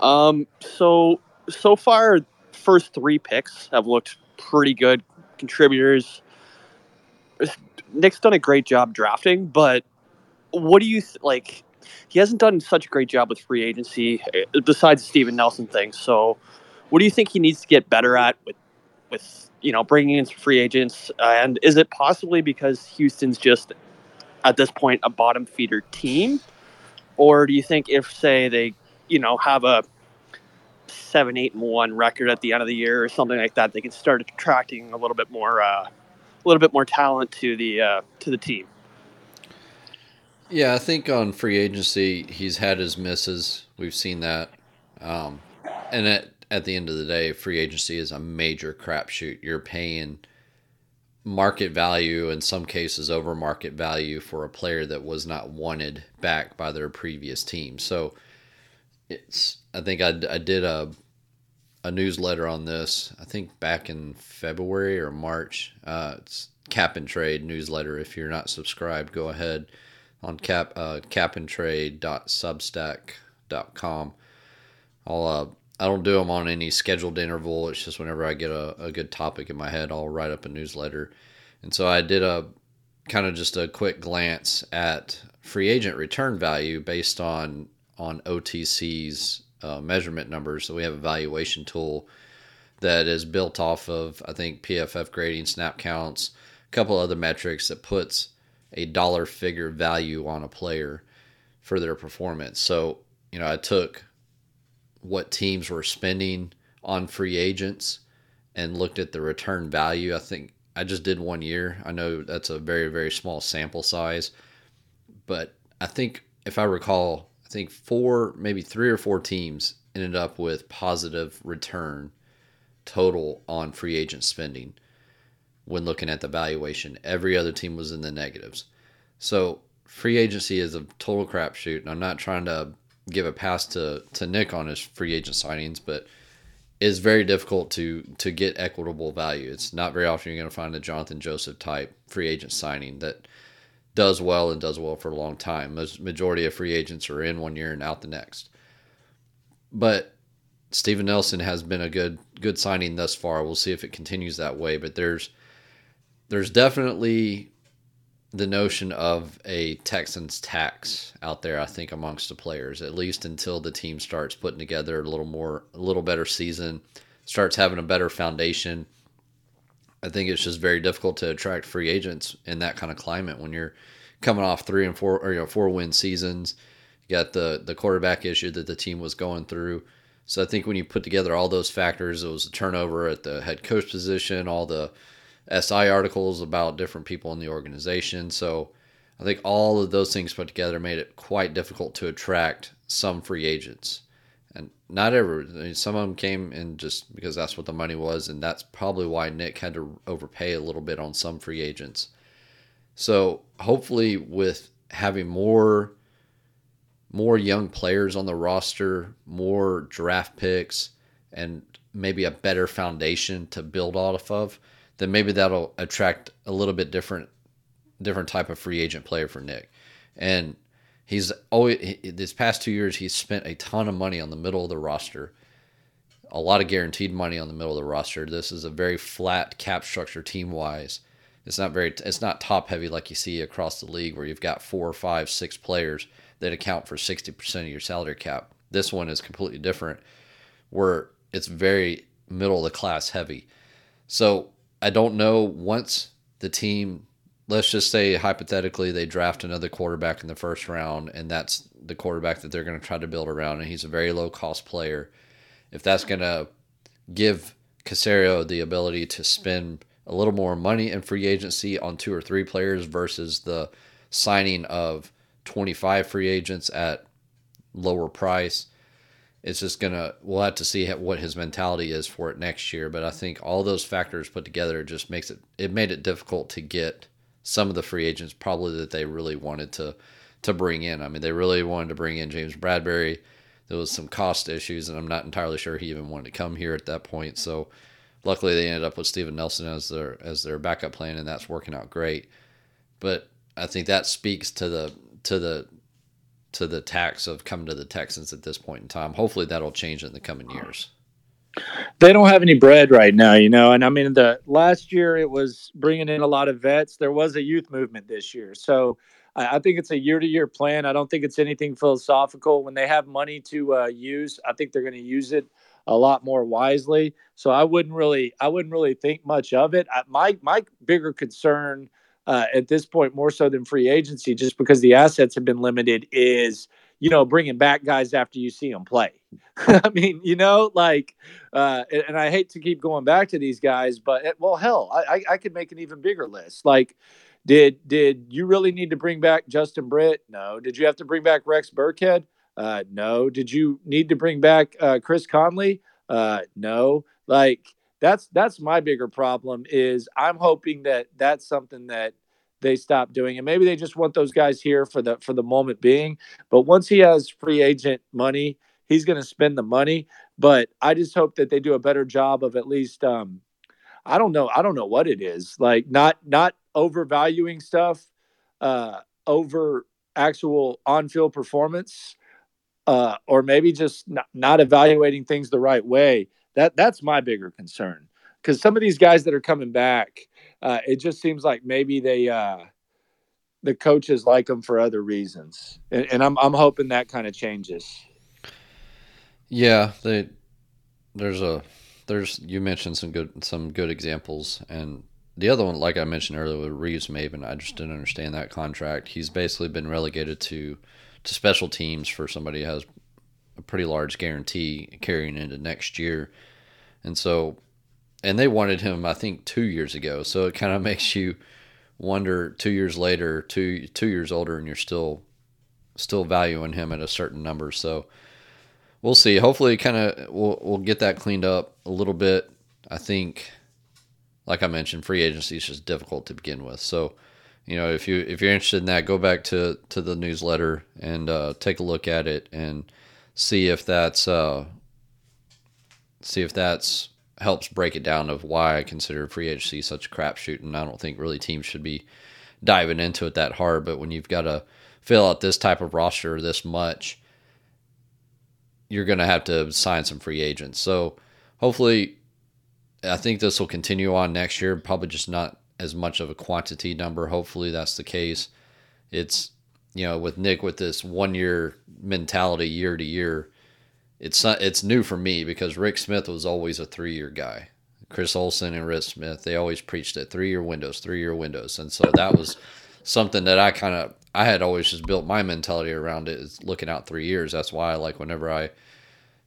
Um, so so far, first three picks have looked pretty good contributors. Nick's done a great job drafting, but what do you th- like? He hasn't done such a great job with free agency, uh, besides the Steven Nelson thing. So, what do you think he needs to get better at with with you know bringing in some free agents? And is it possibly because Houston's just at this point a bottom feeder team, or do you think if say they you know have a seven, eight, and one record at the end of the year or something like that, they can start attracting a little bit more, uh, a little bit more talent to the uh, to the team.
Yeah, I think on free agency, he's had his misses. We've seen that. Um, and at, at the end of the day, free agency is a major crapshoot. You're paying market value, in some cases over market value, for a player that was not wanted back by their previous team. So it's, I think I, I did a, a newsletter on this, I think back in February or March. Uh, it's Cap and Trade newsletter. If you're not subscribed, go ahead on cap uh, capandtrade.substack.com. I'll uh, I don't do them on any scheduled interval. It's just whenever I get a, a good topic in my head, I'll write up a newsletter. And so I did a kind of just a quick glance at free agent return value based on on OTC's uh, measurement numbers. So we have a valuation tool that is built off of I think PFF grading, snap counts, a couple other metrics that puts a dollar figure value on a player for their performance. So, you know, I took what teams were spending on free agents and looked at the return value. I think I just did one year. I know that's a very, very small sample size, but I think if I recall, I think four, maybe three or four teams ended up with positive return total on free agent spending when looking at the valuation. Every other team was in the negatives. So free agency is a total crapshoot, and I'm not trying to give a pass to, to Nick on his free agent signings, but it's very difficult to to get equitable value. It's not very often you're going to find a Johnathan Joseph type free agent signing that does well and does well for a long time. Most majority of free agents are in one year and out the next. But Steven Nelson has been a good good signing thus far. We'll see if it continues that way, but there's there's definitely the notion of a Texans tax out there, I think, amongst the players, at least until the team starts putting together a little more, a little better season, starts having a better foundation. I think it's just very difficult to attract free agents in that kind of climate when you're coming off three and four or you know four win seasons. You got the the quarterback issue that the team was going through. So I think when you put together all those factors, it was the turnover at the head coach position, all the SI articles about different people in the organization. So I think all of those things put together made it quite difficult to attract some free agents. And not every, I mean, some of them came in just because that's what the money was. And that's probably why Nick had to overpay a little bit on some free agents. So hopefully, with having more more young players on the roster, more draft picks, and maybe a better foundation to build off of, then maybe that'll attract a little bit different different type of free agent player for Nick. And he's always he- past two years he's spent a ton of money on the middle of the roster. a lot of guaranteed money on the middle of the roster. This is a very flat cap structure team wise. It's not very it's not top heavy like you see across the league where you've got four, five, six players that account for sixty percent of your salary cap. This one is completely different, where it's very middle of the class heavy. So I don't know once the team let's just say hypothetically they draft another quarterback in the first round and that's the quarterback that they're going to try to build around and he's a very low cost player. If that's going to give Caserio the ability to spend a little more money in free agency on two or three players versus the signing of 25 free agents at lower price it's just gonna we'll have to see what his mentality is for it next year but i think all those factors put together just makes it it made it difficult to get some of the free agents probably that they really wanted to to bring in. I mean, they really wanted to bring in James Bradberry There was some cost issues, and I'm not entirely sure he even wanted to come here at that point. So, luckily, they ended up with Steven Nelson as their as their backup plan, and that's working out great. But I think that speaks to the to the to the tax of coming to the Texans at this point in time. Hopefully, that'll change in the coming years
they don't have any bread right now, you know. And I mean, the last year it was bringing in a lot of vets. There was a youth movement this year, so I, think it's a year-to-year plan. I don't think it's anything philosophical. When they have money to uh, use, I think they're going to use it a lot more wisely. So I wouldn't really, I wouldn't really think much of it. I, my my bigger concern uh, at this point, more so than free agency, just because the assets have been limited, is you know, bringing back guys after you see them play. I mean, you know, like, uh, and, I hate to keep going back to these guys, but it, well, hell, I, I could make an even bigger list. Like, did did you really need to bring back Justin Britt? No. Did you have to bring back Rex Burkhead? Uh, no. Did you need to bring back uh, Chris Conley? Uh, no. Like, that's that's my bigger problem. Is I'm hoping that that's something that they stop doing it. Maybe they just want those guys here for the for the moment being. But once he has free agent money, he's going to spend the money. But I just hope that they do a better job of at least. Um, I don't know. I don't know what it is. Like not not overvaluing stuff uh, over actual on-field performance, uh, or maybe just not, not evaluating things the right way. That that's my bigger concern because some of these guys that are coming back uh, it just seems like maybe they uh, the coaches like them for other reasons, and, and I'm I'm hoping that kind of changes.
Yeah, they there's a there's you mentioned some good some good examples, and the other one, like I mentioned earlier, with Reeves-Maybin, I just didn't understand that contract. He's basically been relegated to to special teams for somebody who has a pretty large guarantee carrying into next year, and so and they wanted him, I think, two years ago. So it kind of makes you wonder two years later, two two years older, and you're still still valuing him at a certain number. So we'll see. Hopefully, kind of we'll we'll get that cleaned up a little bit. I think, like I mentioned, free agency is just difficult to begin with. So you know, if you if you're interested in that, go back to to the newsletter and uh, take a look at it and see if that's uh, see if that's helps break it down of why I consider free agency such a crapshoot, and I don't think really teams should be diving into it that hard. But when you've got to fill out this type of roster this much, you're going to have to sign some free agents. So hopefully, I think this will continue on next year. Probably just not as much of a quantity number. Hopefully, that's the case. It's you know with Nick with this one year mentality year to year it's not it's new for me because Rick Smith was always a three year guy. Chris Olsen and Rick Smith, they always preached at three year windows, three year windows. And so that was something that I kind of I had always just built my mentality around it is looking out three years. That's why I like whenever I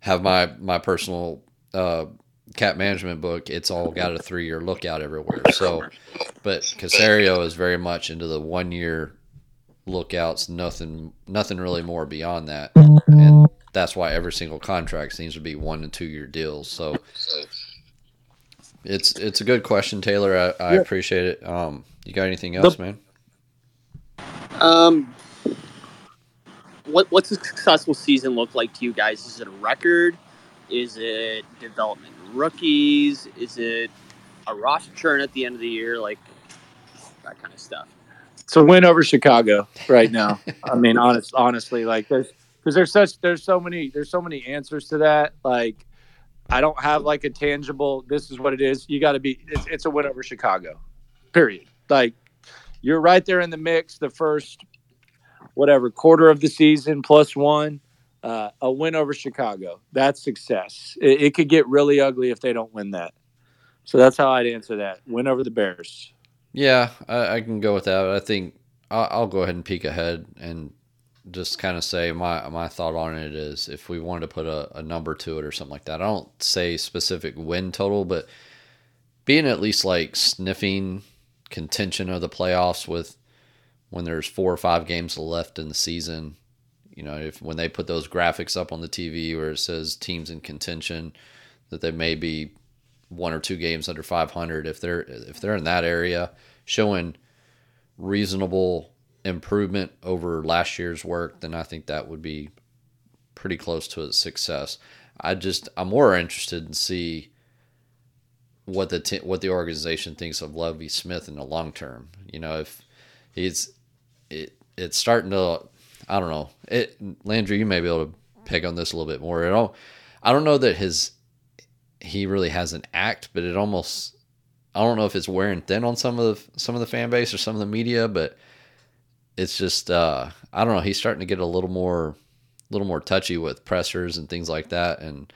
have my my personal uh, cap management book, it's all got a three year lookout everywhere. So, but Caserio is very much into the one year lookouts. Nothing, nothing really more beyond that. And that's why every single contract seems to be one and two year deals. So it's it's a good question, Taylor. I, I appreciate it. Um, you got anything else, man?
Um, what what's a successful season look like to you guys? Is it a record? Is it development rookies? Is it a roster churn at the end of the year? Like that kind of stuff.
It's a win over Chicago right now. I mean, honest, honestly, like there's because there's such there's so many there's so many answers to that. Like I don't have like a tangible. This is what it is. You got to be. It's, it's a win over Chicago. Period. Like you're right there in the mix. The first whatever quarter of the season plus one. Uh, a win over Chicago. That's success. It, it could get really ugly if they don't win that. So that's how I'd answer that. Win over the Bears.
Yeah, I, I can go with that. I think I'll, I'll, go ahead and peek ahead and just kind of say my my thought on it is if we wanted to put a, a number to it or something like that. I don't say specific win total, but being at least like sniffing contention of the playoffs with when there's four or five games left in the season. You know, if when they put those graphics up on the TV where it says teams in contention, that they may be one or two games under 500. If they're if they're in that area, showing reasonable improvement over last year's work, then I think that would be pretty close to a success. I just I'm more interested in see what the what the organization thinks of Lovie Smith in the long term. You know, if he's it it's starting to I don't know. It Landry, you may be able to pick on this a little bit more. I don't I don't know that his he really has an act, but it almost I don't know if it's wearing thin on some of the some of the fan base or some of the media, but it's just uh, I don't know. He's starting to get a little more, little more touchy with pressers and things like that. And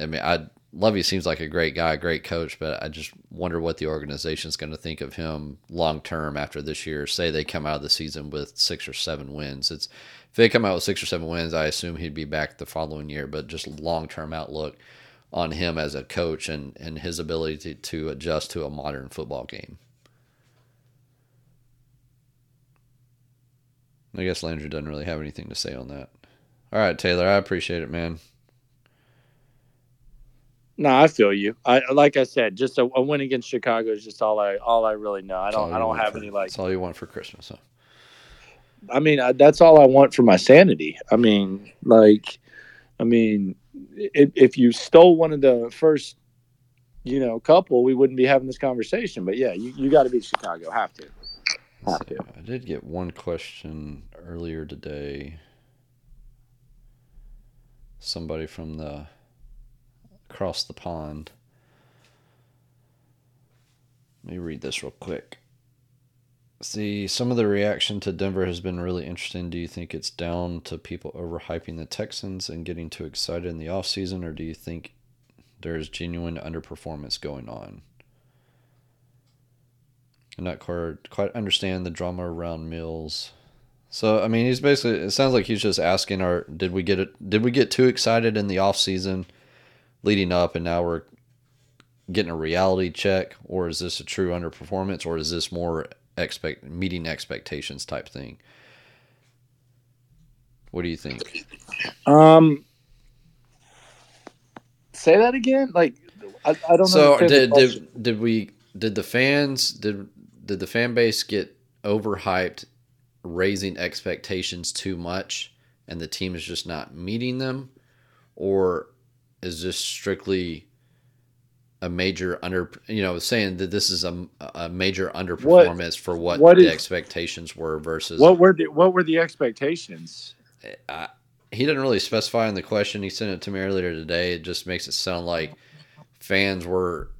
I mean, I Lovie seems like a great guy, great coach, but I just wonder what the organization's going to think of him long term after this year. Say they come out of the season with six or seven wins. It's if they come out with six or seven wins, I assume he'd be back the following year. But just long term outlook on him as a coach and and his ability to, to adjust to a modern football game. I guess Landry doesn't really have anything to say on that. All right, Taylor, I appreciate it, man.
No, I feel you. I like I said, just a, a win against Chicago is just all I all I really know. I don't I don't have
for,
any like.
That's all you want for Christmas, huh?
I mean, I, that's all I want for my sanity. I mean, like, I mean, if, if you stole one of the first, you know, couple, we wouldn't be having this conversation. But yeah, you, you got to beat Chicago. Have to. Have to.
I did get one question earlier today. Somebody from the across the pond. Let me read this real quick. See, some of the reaction to Denver has been really interesting. Do you think it's down to people overhyping the Texans and getting too excited in the offseason, or do you think there's genuine underperformance going on? Not quite, quite understand the drama around Mills. So I mean, he's basically. It sounds like he's just asking, "Our did we get it? Did we get too excited in the off season, leading up, and now we're getting a reality check, or is this a true underperformance, or is this more expect meeting expectations type thing?" What do you think?
Um, say that again. Like, I, I don't.
So did did did we did the fans did did the fan base get overhyped, raising expectations too much, and the team is just not meeting them, or is this strictly a major under you know saying that this is a, a major underperformance what, for what, what the is, expectations were versus
what were the what were the expectations?
I, he didn't really specify in the question. He sent it to me earlier today. It just makes it sound like fans were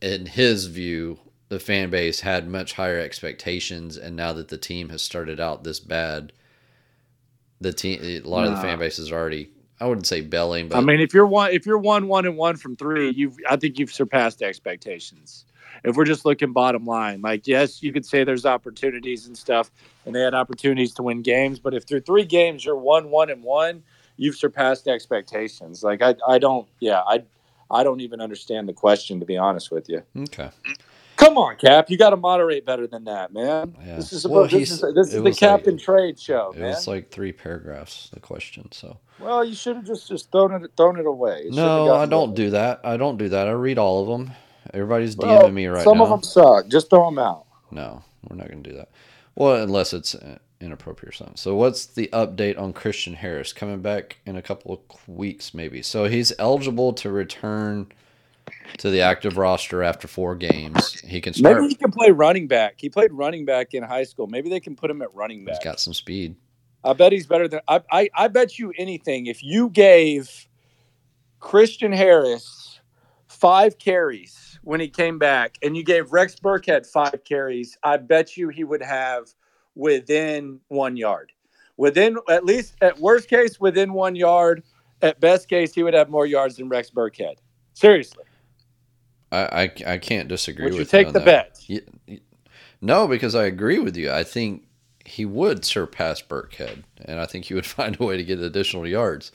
in his view the fan base had much higher expectations, and now that the team has started out this bad, the team a lot nah. of the fan base is already I wouldn't say belling, but
I mean if you're one if you're one one and one from three, you've I think you've surpassed expectations. If we're just looking bottom line, like yes, you could say there's opportunities and stuff, and they had opportunities to win games, but if through three games you're one one and one, you've surpassed expectations. Like I I don't yeah I I don't even understand the question to be honest with you.
Okay.
Come on, Cap. You got to moderate better than that, man. Yeah. This is supposed, well, this is this is the Captain like, Trade show.
It
man.
was like three paragraphs. The question. So.
Well, you should have just just thrown it thrown it away.
no, I don't away. do that. I don't do that. I read all of them. Everybody's well, DMing me right
some
now.
Some of them suck. Just throw them out.
No, we're not going to do that. Well, unless it's uh, inappropriate or something. So, what's the update on Christian Harris coming back in a couple of weeks, maybe? So he's eligible to return to the active roster after four games. He can start.
Maybe he can play running back. He played running back in high school. Maybe they can put him at running back.
He's got some speed.
I bet he's better than I. I, I bet you anything. If you gave Christian Harris five carries when he came back, and you gave Rex Burkhead five carries, I bet you he would have within one yard. Within at least at worst case within one yard. At best case, he would have more yards than Rex Burkhead. Seriously.
I, I, I can't disagree
Would you
with
take
on
the
that.
bet?
No, because I agree with you. I think he would surpass Burkhead, and I think he would find a way to get additional yards.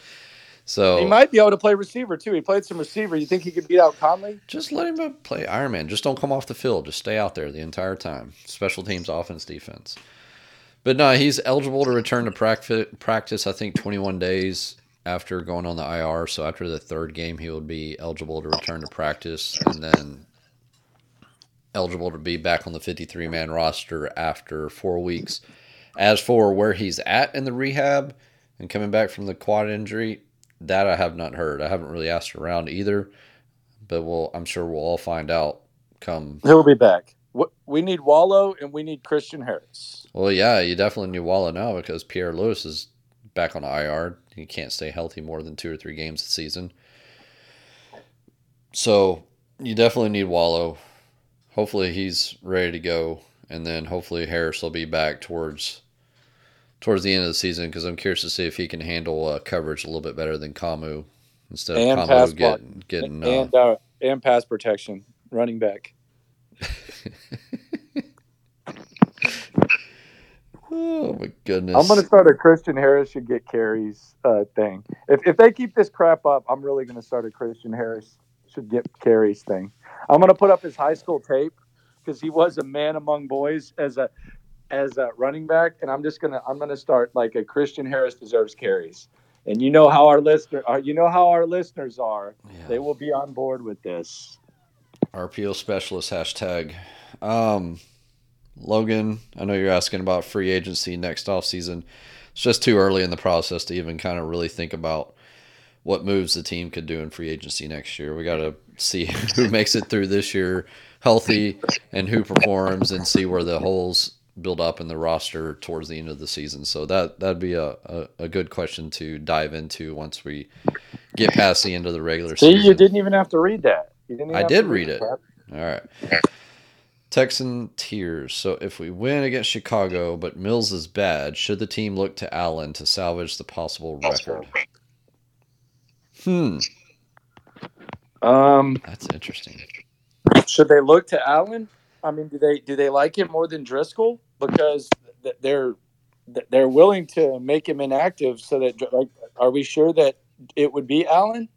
So
He might be able to play receiver too. He played some receiver. You think he could beat out Conley?
just let him play Iron Man. Just don't come off the field. Just stay out there the entire time. Special teams, offense, defense. But no, he's eligible to return to practice. I think 21 days after going on the IR. So after the third game, he would be eligible to return to practice, and then eligible to be back on the 53 man roster after four weeks. As for where he's at in the rehab and coming back from the quad injury, that I have not heard. I haven't really asked around either, but we'll I'm sure we'll all find out come.
He'll be back. We need Wallow and we need Christian Harris.
Well, yeah, you definitely need Wallow now because Pierre Lewis is back on IR. He can't stay healthy more than two or three games a season. So you definitely need Wallow. Hopefully he's ready to go, and then hopefully Harris will be back towards towards the end of the season because I'm curious to see if he can handle uh, coverage a little bit better than Kamu instead of
And pass
Kamu getting getting. Uh,
and uh, and pass protection, running back.
oh my goodness!
I'm going to start a Christian Harris should get carries uh, thing. If, if they keep this crap up, I'm really going to start a Christian Harris should get carries thing. I'm going to put up his high school tape because he was a man among boys as a as a running back, and I'm just gonna I'm gonna start like a Christian Harris deserves carries. And you know how our listener, uh, you know how our listeners are.
Yeah.
They will be on board with this.
RPO specialist hashtag. Um, Logan, I know you're asking about free agency next offseason. It's just too early in the process to even kind of really think about what moves the team could do in free agency next year. We got to see who makes it through this year healthy and who performs and see where the holes build up in the roster towards the end of the season. So that that'd be a, a, a good question to dive into once we get past the end of the regular
See,
season.
you didn't even have to read that.
I did
to
read it. All right. Texan tears. So if we win against Chicago, but Mills is bad, should the team look to Allen to salvage the possible record? Hmm,
Um,
that's interesting.
should they look to Allen? I mean, do they do they like him more than Driskel because they're they're willing to make him inactive so that like are we sure that it would be Allen?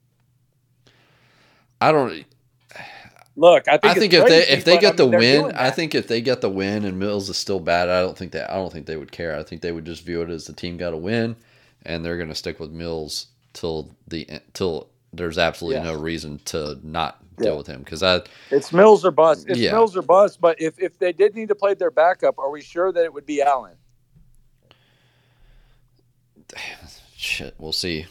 I don't.
Look, I think
I think if they if they get
I
the
mean, they're
win, I think if they get the win and Mills is still bad, I don't think that I don't think they would care. I think they would just view it as the team got a win, and they're going to stick with Mills till the till there's absolutely
Yeah.
no reason to not deal with him because I
it's Mills or bust. It's
Yeah.
Mills or bust. But if if they did need to play their backup, are we sure that it would be Allen?
shit we'll see.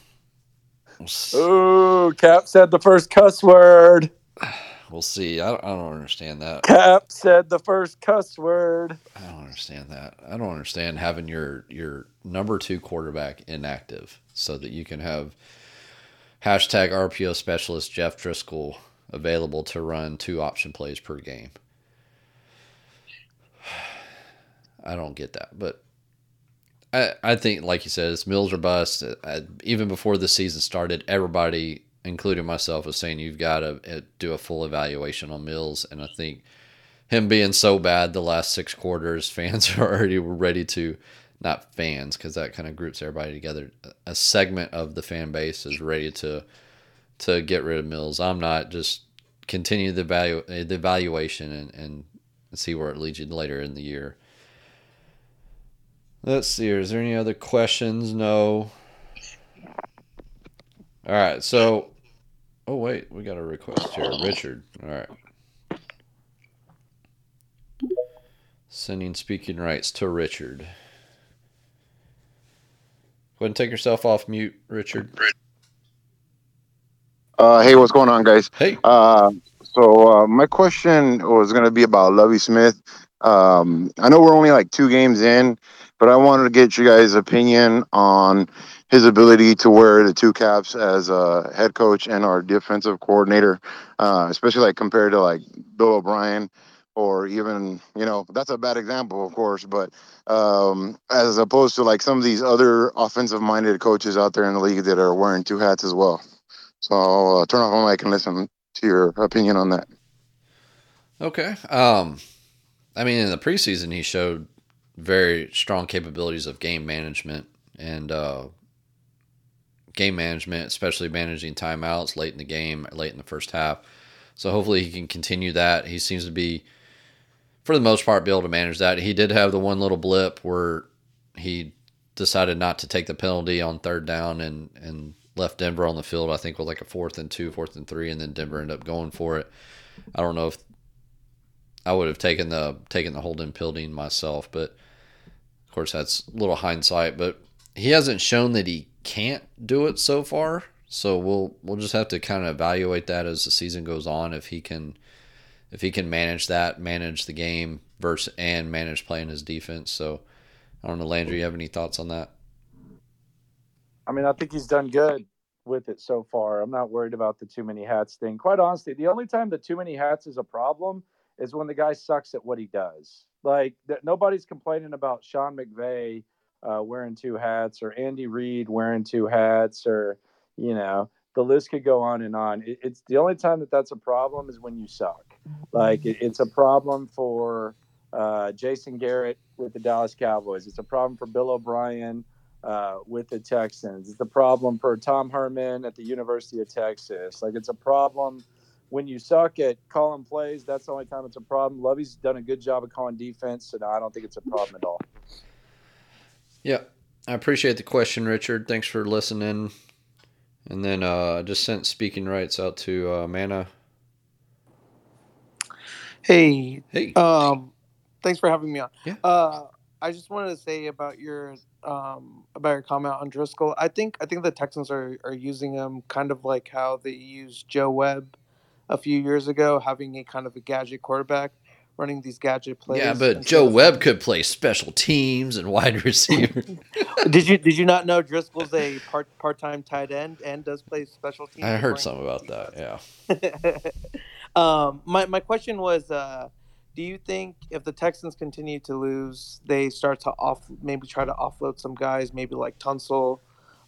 We'll s-
Ooh, Cap said the first cuss word.
We'll see. I don't, I don't understand that.
Cap said the first cuss word.
I don't understand that. I don't understand having your your number two quarterback inactive so that you can have hashtag RPO specialist Jeff Driskel available to run two option plays per game. I don't get that, but I I think like you said, it's Mills or bust. I, even before the season started, everybody, including myself, was saying you've got to eh, do a full evaluation on Mills, and I think him being so bad the last six quarters, fans are already ready to, not fans, because that kind of groups everybody together. A segment of the fan base is ready to, to get rid of Mills. I'm not. Just continue the value, eh, the evaluation, and and see where it leads you later in the year. Let's see. Is there any other questions? No. All right. So, oh wait, we got a request here, Richard. All right. Sending speaking rights to Richard. Go ahead and take yourself off mute, Richard.
Uh, hey, what's going on, guys?
Hey.
Uh, so uh, my question was going to be about Lovie Smith. Um, I know we're only like two games in, but I wanted to get you guys' opinion on his ability to wear the two caps as a head coach and our defensive coordinator, uh, especially like compared to like Bill O'Brien or even you know that's a bad example of course but um, as opposed to like some of these other offensive minded coaches out there in the league that are wearing two hats as well. So i'll uh, turn off my mic and listen to your opinion on that.
Okay um i mean in the preseason he showed very strong capabilities of game management and uh game management especially managing timeouts late in the game late in the first half so hopefully he can continue that he seems to be for the most part, be able to manage that. He did have the one little blip where he decided not to take the penalty on third down and, and left Denver on the field, I think, with like a fourth and two, fourth and three, and then Denver ended up going for it. I don't know if I would have taken the taken the holding penalty myself, but of course that's a little hindsight. But he hasn't shown that he can't do it so far. So we'll we'll just have to kind of evaluate that as the season goes on if he can if he can manage that, manage the game versus and manage playing his defense. So I don't know, Landry, you have any thoughts on that?
I mean, I think he's done good with it so far. I'm not worried about the too many hats thing. Quite honestly, the only time the too many hats is a problem is when the guy sucks at what he does. Like th- nobody's complaining about Sean McVay uh, wearing two hats or Andy Reid wearing two hats or you know the list could go on and on. It, it's the only time that that's a problem is when you suck. Like it, it's a problem for uh, Jason Garrett with the Dallas Cowboys. It's a problem for Bill O'Brien uh, with the Texans. It's a problem for Tom Herman at the University of Texas. Like it's a problem when you suck at calling plays. That's the only time it's a problem. Lovie's done a good job of calling defense, so no, I don't think it's a problem at all.
Yeah, I appreciate the question, Richard. Thanks for listening. And then uh, I just sent speaking rights out to uh, Mana.
Hey,
Hey.
um, thanks for having me on.
Yeah.
Uh, I just wanted to say about your um about your comment on Driskel. I think I think the Texans are are using him kind of like how they used Joe Webb a few years ago, having a kind of a gadget quarterback running these gadget plays.
yeah, but Joe Webb could play special teams and wide receiver.
did you did you not know Driskel's a part part time tight end and does play special teams?
I heard something about that. Yeah.
um, my my question was, uh, do you think if the Texans continue to lose, they start to off maybe try to offload some guys, maybe like Tunsil?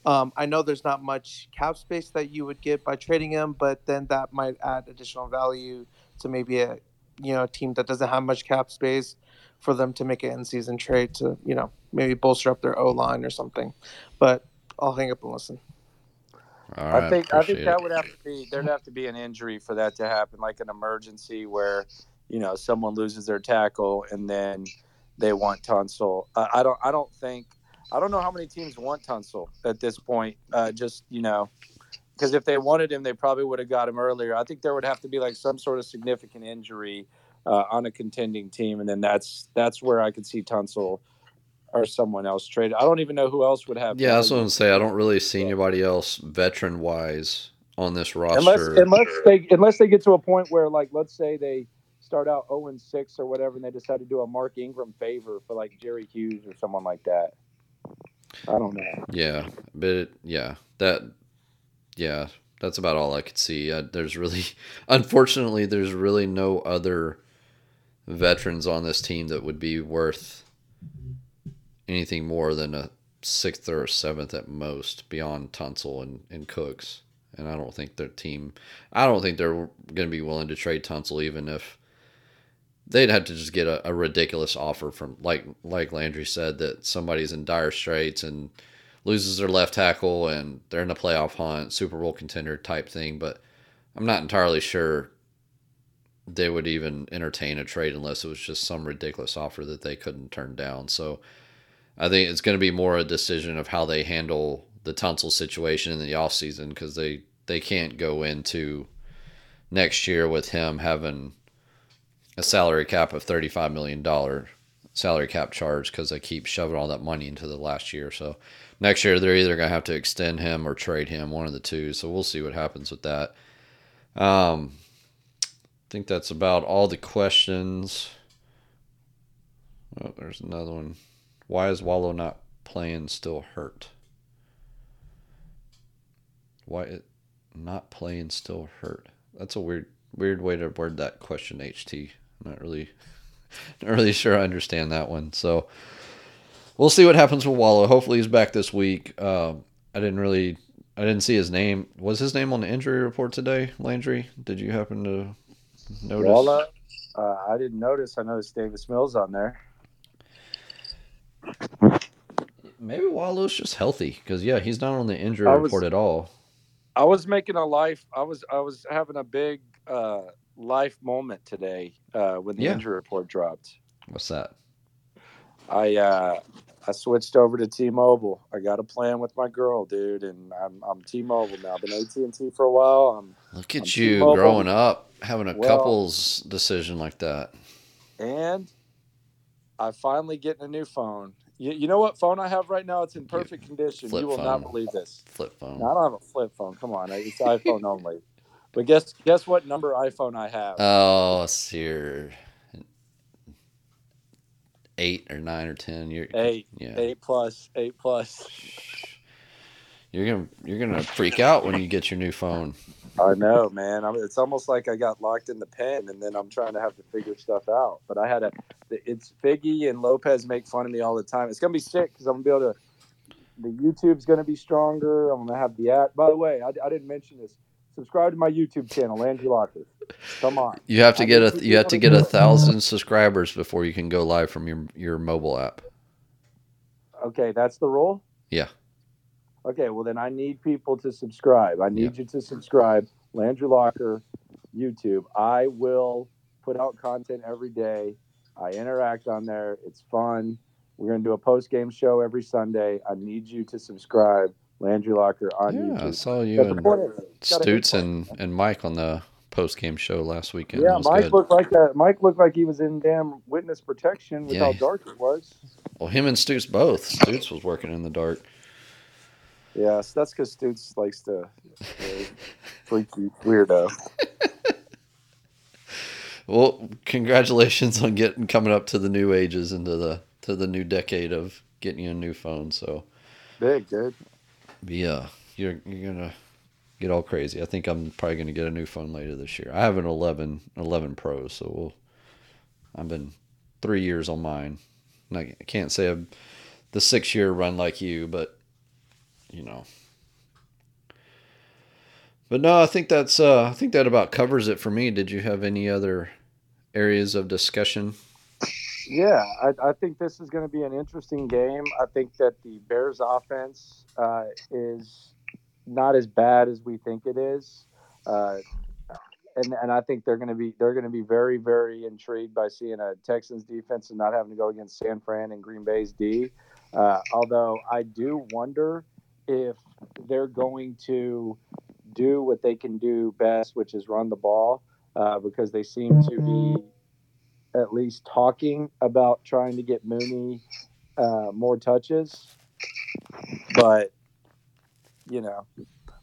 Um, I know there's not much cap space that you would get by trading him, but then that might add additional value to maybe a you know a team that doesn't have much cap space for them to make an in season trade to you know maybe bolster up their O line or something. But I'll hang up and listen.
All right,
I think I think that
it.
would have to be there'd have to be an injury for that to happen, like an emergency where you know someone loses their tackle and then they want Tunsil. I, I don't I don't think I don't know how many teams want Tunsil at this point. Uh, just you know, because if they wanted him, they probably would have got him earlier. I think there would have to be like some sort of significant injury uh, on a contending team, and then that's that's where I could see Tunsil or someone else traded. I don't even know who else would have.
Yeah, that's what
value.
I'm saying. I don't really see anybody else veteran wise on this roster.
unless unless they unless they get to a point where like let's say they start out 0 and 6 or whatever and they decide to do a Mark Ingram favor for like Jerry Hughes or someone like that. I don't know.
Yeah, but yeah, that yeah, that's about all I could see. Uh, there's really, unfortunately, there's really no other veterans on this team that would be worth anything more than a sixth or seventh at most beyond Tunsil and, and Cooks. And I don't think their team, I don't think they're going to be willing to trade Tunsil even if they'd have to just get a, a ridiculous offer from like like Landry said that somebody's in dire straits and loses their left tackle and they're in the playoff hunt, Super Bowl contender type thing. But I'm not entirely sure they would even entertain a trade unless it was just some ridiculous offer that they couldn't turn down. So I think it's going to be more a decision of how they handle the Tunsil situation in the offseason because they, they can't go into next year with him having a salary cap of $35 million salary cap charge because they keep shoving all that money into the last year. So next year they're either going to have to extend him or trade him, one of the two. So we'll see what happens with that. Um, I think that's about all the questions. Oh, there's another one. Why is Wallow not playing still hurt? Why it not playing still hurt? That's a weird weird way to word that question. HT. I'm not really not really sure I understand that one. So we'll see what happens with Wallow. Hopefully he's back this week. Uh, I didn't really I didn't see his name. Was his name on the injury report today, Landry? Did you happen to notice?
Wallow, uh, I didn't notice. I noticed Davis Mills on there.
Maybe Wallow's just healthy because yeah, he's not on the injury
was-
report at all.
I was making a life. I was I was having a big uh, life moment today uh, when the
Yeah.
injury report dropped.
What's that?
I uh, I switched over to T-Mobile. I got a plan with my girl, dude, and I'm I'm T-Mobile now. I've been AT and T for a while. I'm
Look at
On
you
T-Mobile.
growing up, having a
Well-
couples decision like that.
and I finally getting a new phone. You, you know what phone I have right now? It's in perfect condition.
flip
You will not believe this.
Flip phone.
No, I don't have a flip phone. Come on, it's iPhone only. But guess guess what number iPhone I have?
Oh, your eight or nine or ten. You're
eight,
yeah.
eight plus, eight plus.
You're gonna you're gonna freak out when you get your new phone.
I know, man. I mean, it's almost like I got locked in the pen, and then I'm trying to have to figure stuff out. But I had a, it's Figgy and Lopez make fun of me all the time. It's gonna be sick because I'm gonna be able to. The YouTube's gonna be stronger. I'm gonna have the app. By the way, I, I didn't mention this. Subscribe to my YouTube channel, Andrew Locker. Come on.
You have to
I
get a you have to get a thousand subscribers before you can go live from your your mobile app.
Okay, that's the rule.
Yeah.
Okay, well then I need people to subscribe. I need you to subscribe. Landry Locker, YouTube. I will put out content every day. I interact on there. It's fun. We're gonna do a post game show every Sunday. I need you to subscribe. Landry Locker on you.
Yeah, I saw you and
point in it. Got a hit
Stutz and and Mike on the post game show last weekend.
yeah, Mike
good.
looked like that. Mike looked like he was in damn witness protection with
Yeah.
how dark it was.
Well, him and Stutz both. Stutz was working in the dark.
Yes, that's because Stutz likes to uh, freaky weirdo.
Well, congratulations on getting coming up to the new ages into the to the new decade of getting you a new phone. So
Big, dude.
Yeah, you're you're gonna get all crazy. I think I'm probably gonna get a new phone later this year. I have an 11 11 Pro, so we'll. I've been three years on mine. And I can't say I'm the six year run like you, but you know. But no, I think that's uh, I think that about covers it for me. Did you have any other areas of discussion?
Yeah, I, I think this is going to be an interesting game. I think that the Bears' offense uh, is not as bad as we think it is, uh, and and I think they're going to be they're going to be very very intrigued by seeing a Texans defense and not having to go against San Fran and Green Bay's D. Uh, although I do wonder if they're going to do what they can do best, which is run the ball, uh, because they seem to be at least talking about trying to get Mooney uh, more touches. But you know,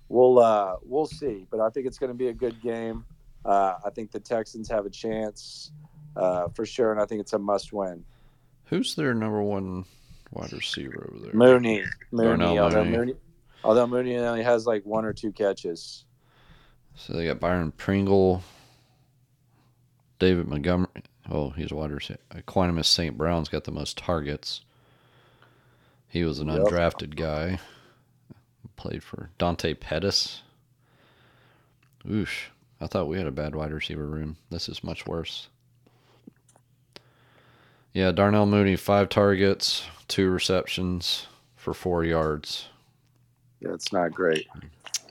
we'll uh, we'll see. But I think it's going to be a good game. Uh, I think the Texans have a chance uh, for sure, and I think it's a must-win.
Who's their number one wide receiver over there?
Mooney, Mooney, although
Mooney.
Mooney, although Mooney only has like one or two catches.
So they got Byron Pringle, David Montgomery. Oh, he's a wide receiver. Equanimeous St. Brown's got the most targets. He was an
Yep.
undrafted guy. Played for Dante Pettis. Oosh. I thought we had a bad wide receiver room. This is much worse. Yeah, Darnell Mooney, five targets, two receptions for four yards.
Yeah, it's not great.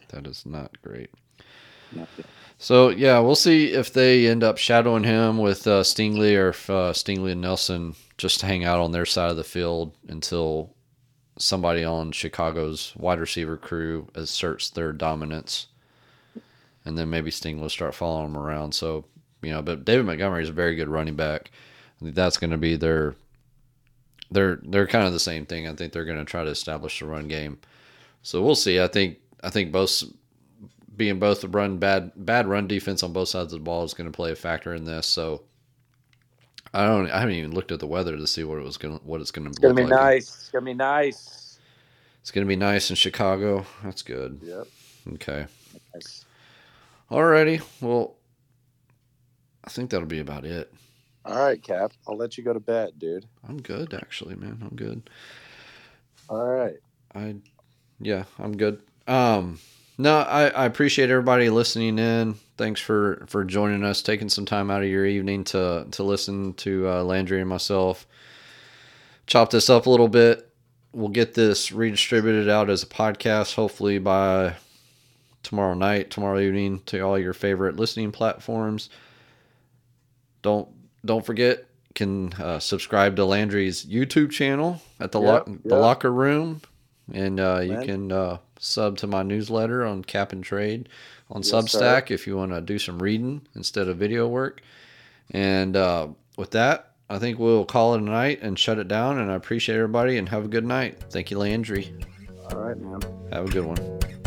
That is not great. So yeah, we'll see if they end up shadowing him with uh, Stingley or if uh, Stingley and Nelson just hang out on their side of the field until somebody on Chicago's wide receiver crew asserts their dominance, and then maybe Stingley will start following them around. So you know, but David Montgomery is a very good running back. That's going to be their. They're they're kind of the same thing. I think they're going to try to establish the run game. So we'll see. I think I think both being both the run bad bad run defense on both sides of the ball is going to play a factor in this. So I don't I haven't even looked at the weather to see what it was going to what it's going to
It's gonna be
like.
nice. It's gonna be nice.
It's going to be nice in Chicago. That's good.
Yep.
Okay.
Nice.
Alrighty. Well, I think that'll be about it.
All right, Cap. I'll let you go to bed, dude.
I'm good, actually, man. I'm good.
All right.
I, yeah, I'm good. Um, no, I, I appreciate everybody listening in. Thanks for for joining us, taking some time out of your evening to to listen to uh, Landry and myself. Chop this up a little bit. We'll get this redistributed out as a podcast, hopefully by tomorrow night, tomorrow evening, to all your favorite listening platforms. Don't don't forget can uh, subscribe to Landry's YouTube channel at the
Yep,
lo- the locker room, and uh, you can uh, sub to my newsletter on Cap and Trade on
Yes,
Substack if you want to do some reading instead of video work. And uh, with that, I think we'll call it a night and shut it down. And I appreciate everybody and have a good night. Thank you, Landry.
All right, man.
Have a good one.